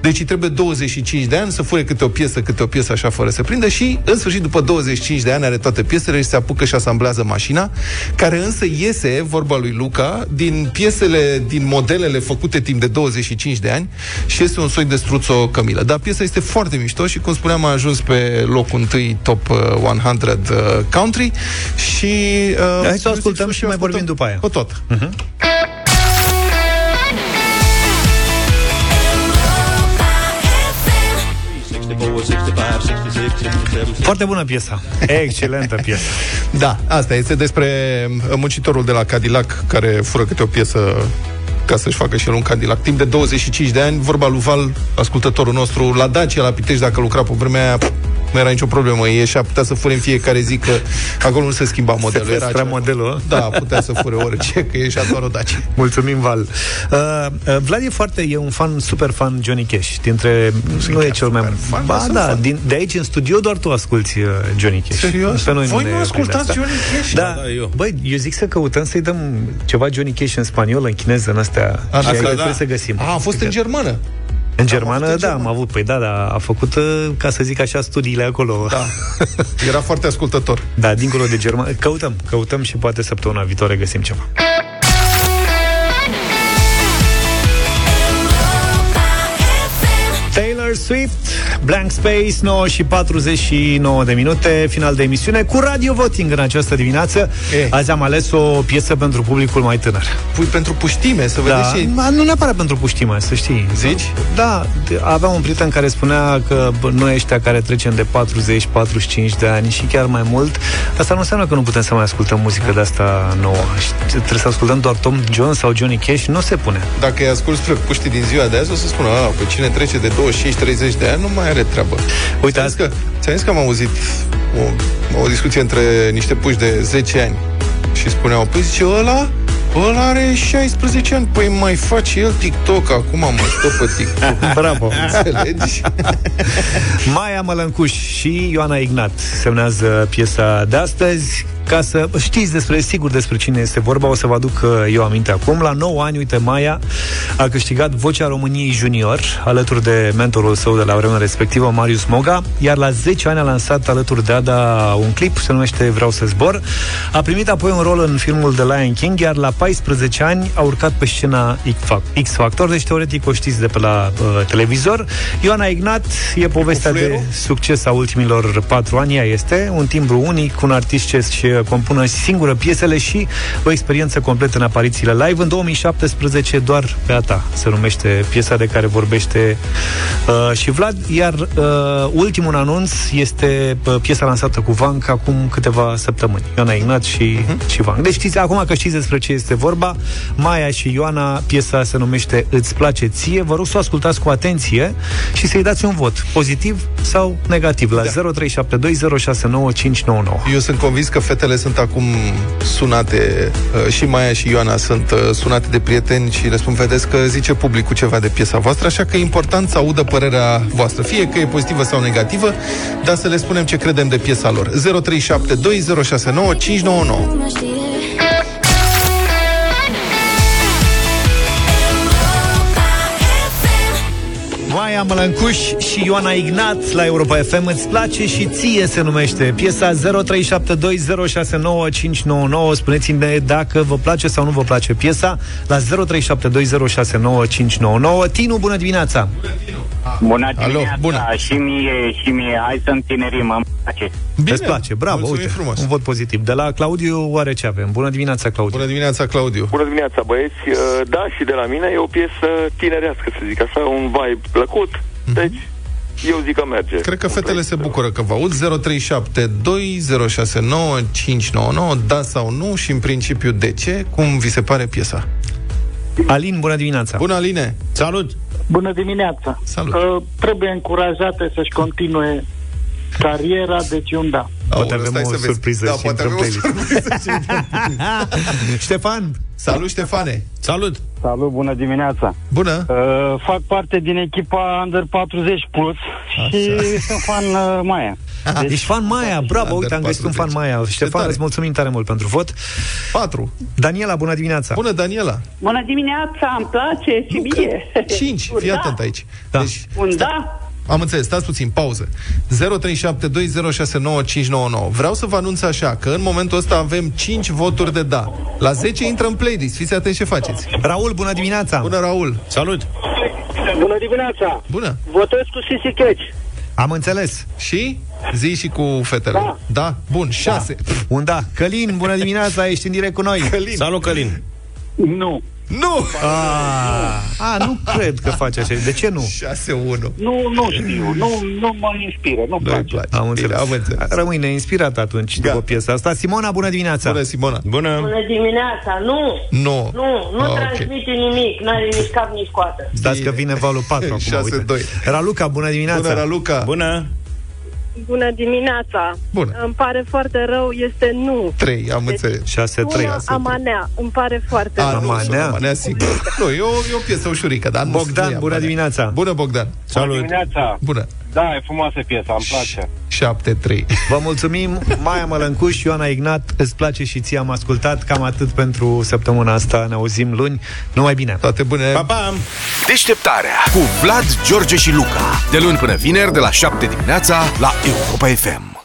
Deci îi trebuie 25 de ani să fure câte o piesă, câte o piesă așa fără să prindă și în sfârșit după 25 de ani are toate piesele și se apucă și asamblează mașina, care însă iese, vorba lui Luca, din piesele, din modelele făcute timp de 25 de ani și este un soi de struțo cămilă. Dar piesa este foarte mișto și cum spuneam a ajuns pe locul întâi top uh, 100 uh, country și uh, Hai să o ascultăm și mai vorbim după aia. Cu tot. Mhm. Foarte bună piesa. Excelentă piesă. Da, asta este despre muncitorul de la Cadillac care fură câte o piesă ca să-și facă și el un Cadillac. Timp de 25 de ani, vorba lui Val, ascultătorul nostru, la Dacia, la Pitești, dacă lucra pe vremea aia, nu era nicio problemă. E și a putea să fure în fiecare zi, că acolo nu se schimba modelul. Se Era păstra acela- modelul. Da, putea să fure orice, că e și doar o Dacia. Mulțumim, Val. Uh, uh, Vlad e foarte, e un fan, super fan Johnny Cash. Dintre, nu, e cel mai... fan, dar ba, sunt da, fan. din, de aici în studio doar tu asculti uh, Johnny Cash. Serios? Pe noi Voi ne nu ascultați prinde asta. Johnny Cash? Da, Da, eu. băi, eu zic să căutăm să-i dăm ceva Johnny Cash în spaniolă, în chineză, în astea. Așa, și aici da. trebuie să găsim. A, a fost în germană. În germană, avut în da, germană. am avut, păi da, da, a făcut, uh, ca să zic așa, studiile acolo. Da. Era foarte ascultător. Da, dincolo de germană. Căutăm, căutăm și poate săptămâna viitoare găsim ceva. Taylor Swift, Blank Space, 9 și 49 de minute, final de emisiune, cu radio voting în această dimineață. E. Azi am ales o piesă pentru publicul mai tânăr. Pui pentru puștime, să Da, vedeți și... ma, nu neapărat pentru puștime, să știi. Zici? Da, de- aveam un prieten care spunea că bă, noi ăștia care trecem de 40-45 de ani și chiar mai mult, asta nu înseamnă că nu putem să mai ascultăm muzică de asta nouă. Și trebuie să ascultăm doar Tom Jones sau Johnny Cash, nu se pune. Dacă îi ascult spre puștii din ziua de azi, o să spună, a, pe cine trece de 25-30 de ani, nu mai are treabă. Uite, ți-am zis că, ți-am zis că am auzit o, o discuție între niște puși de 10 ani și spuneau, păi zice, ăla, ăla are 16 ani, păi mai face el TikTok, acum mă stă pe TikTok. Bravo. Înțelegi? Maia Mălâncuș și Ioana Ignat semnează piesa de astăzi. Ca să știți despre, sigur despre cine este vorba, o să vă aduc uh, eu aminte acum. La 9 ani, uite, Maia a câștigat Vocea României Junior, alături de mentorul său de la vremea respectivă, Marius Moga, iar la 10 ani a lansat alături de Ada un clip, se numește Vreau să zbor. A primit apoi un rol în filmul The Lion King, iar la 14 ani a urcat pe scena X Factor, deci teoretic o știți de pe la uh, televizor. Ioana Ignat e povestea de fluierul? succes a ultimilor patru ani. Ea este un timbru unic, un artist ce își compună singură piesele și o experiență completă în aparițiile live. În 2017 doar pe a ta se numește piesa de care vorbește uh, și Vlad, iar uh, ultimul anunț este uh, piesa lansată cu Vanc acum câteva săptămâni. Ioana Ignat și, uh-huh. și Vanc. Deci știți, acum că știți despre ce este vorba, Maia și Ioana, piesa se numește Îți place ție. Vă rog să o ascultați cu atenție și să-i dați un vot, pozitiv sau negativ, la da. 0372069599. Eu sunt convins că fetele sunt acum sunate, uh, și Maia și Ioana sunt uh, sunate de prieteni și le spun, vedeți că zice publicul ceva de piesa voastră, așa că e important să audă părerea voastră, fie că e pozitivă sau negativă, dar să le spunem ce credem de piesa lor. 0372069599. Maia Mălâncuș și Ioana Ignat la Europa FM Îți place și ție se numește Piesa 0372069599 Spuneți-ne dacă vă place sau nu vă place piesa La 0372069599 Tinu, bună dimineața! Bună Alo, dimineața bună. și mie, și mie. Hai să întinerim, îmi place. Bine, Îți place, bravo, mulțumim uite, frumos. un vot pozitiv De la Claudiu, oare ce avem? Bună dimineața, Claudiu! Bună dimineața, Claudiu. Bună dimineața, băieți. Uh, Da, și de la mine e o piesă tinerească, să zic așa, un vibe plăcut. Deci, eu zic că merge. Mhm. Cred că fetele se bucură că vă aud 0372069599 Da sau nu și în principiu de ce Cum vi se pare piesa? Alin, bună dimineața! Bună, Aline! Salut! Bună dimineața! Salut! Uh, trebuie încurajate să-și continue cariera, deci un da. Poate Aoleu, avem stai o să vezi. surpriză da, și poate într-un avem o playlist. surpriză și într-un playlist. Ștefan! Salut, Ștefane! Salut! Salut, bună dimineața! Bună! Uh, fac parte din echipa Under 40 Plus și sunt fan uh, Maia. Deci, Ești fan Maia, bravo, Under uite, am găsit un fan 40. Maia. Ștefan, tare. îți mulțumim tare mult pentru vot. 4. Daniela, bună dimineața! Bună, Daniela! Bună dimineața, îmi place și mie. 5, Un fii da. atent aici. Da. Deci, Un da? Am înțeles, stați puțin, pauză. 0372069599. Vreau să vă anunț așa, că în momentul ăsta avem 5 voturi de da. La 10 intră în playlist, fiți atenți ce faceți. Raul, bună dimineața! Bună, Raul! Salut! Bună dimineața! Bună! Votez cu Sisi Catch. Am înțeles. Și? Zi și cu fetele. Da. da? Bun, 6. Un da. Călin, bună dimineața, ești în direct cu noi. Călin. Salut, Călin! Nu. Nu! A, a, nu cred că face așa. De ce nu? 6-1. Nu, nu știu, nu, nu mă inspiră, nu Nu-i place. place. Am înțeles. Bine, am înțeles. Rămâi neinspirat atunci Gata. după piesa asta. Simona, bună dimineața! Bună, Simona. Bună! Bună dimineața, nu, Nu. nu, nu Ah, ok. transmite nimic, n-are nici cap, nici coată. Stați că vine valul 4 acum, 6-2. uite. Raluca, bună dimineața! Bună, Raluca. Bună! Bună dimineața! Bună. Îmi pare foarte rău, este nu. 3, am înțeles. 6-3. Sună Amanea, îmi pare foarte A, rău. nu, Amanea? Amanea, sigur. Nu, e o, e o piesă ușurică, dar nu Bogdan, nu e bună Amanea. dimineața! Bună, Bogdan. Bună dimineața! Bună. Da, e frumoasă piesa, îmi place. 7-3. Vă mulțumim, Maia Mălâncuș, Ioana Ignat, îți place și ție, am ascultat, cam atât pentru săptămâna asta, ne auzim luni, numai bine! Toate bune. Pa, pa! Deșteptarea cu Vlad, George și Luca. De luni până vineri, de la 7 dimineața, la Europa FM.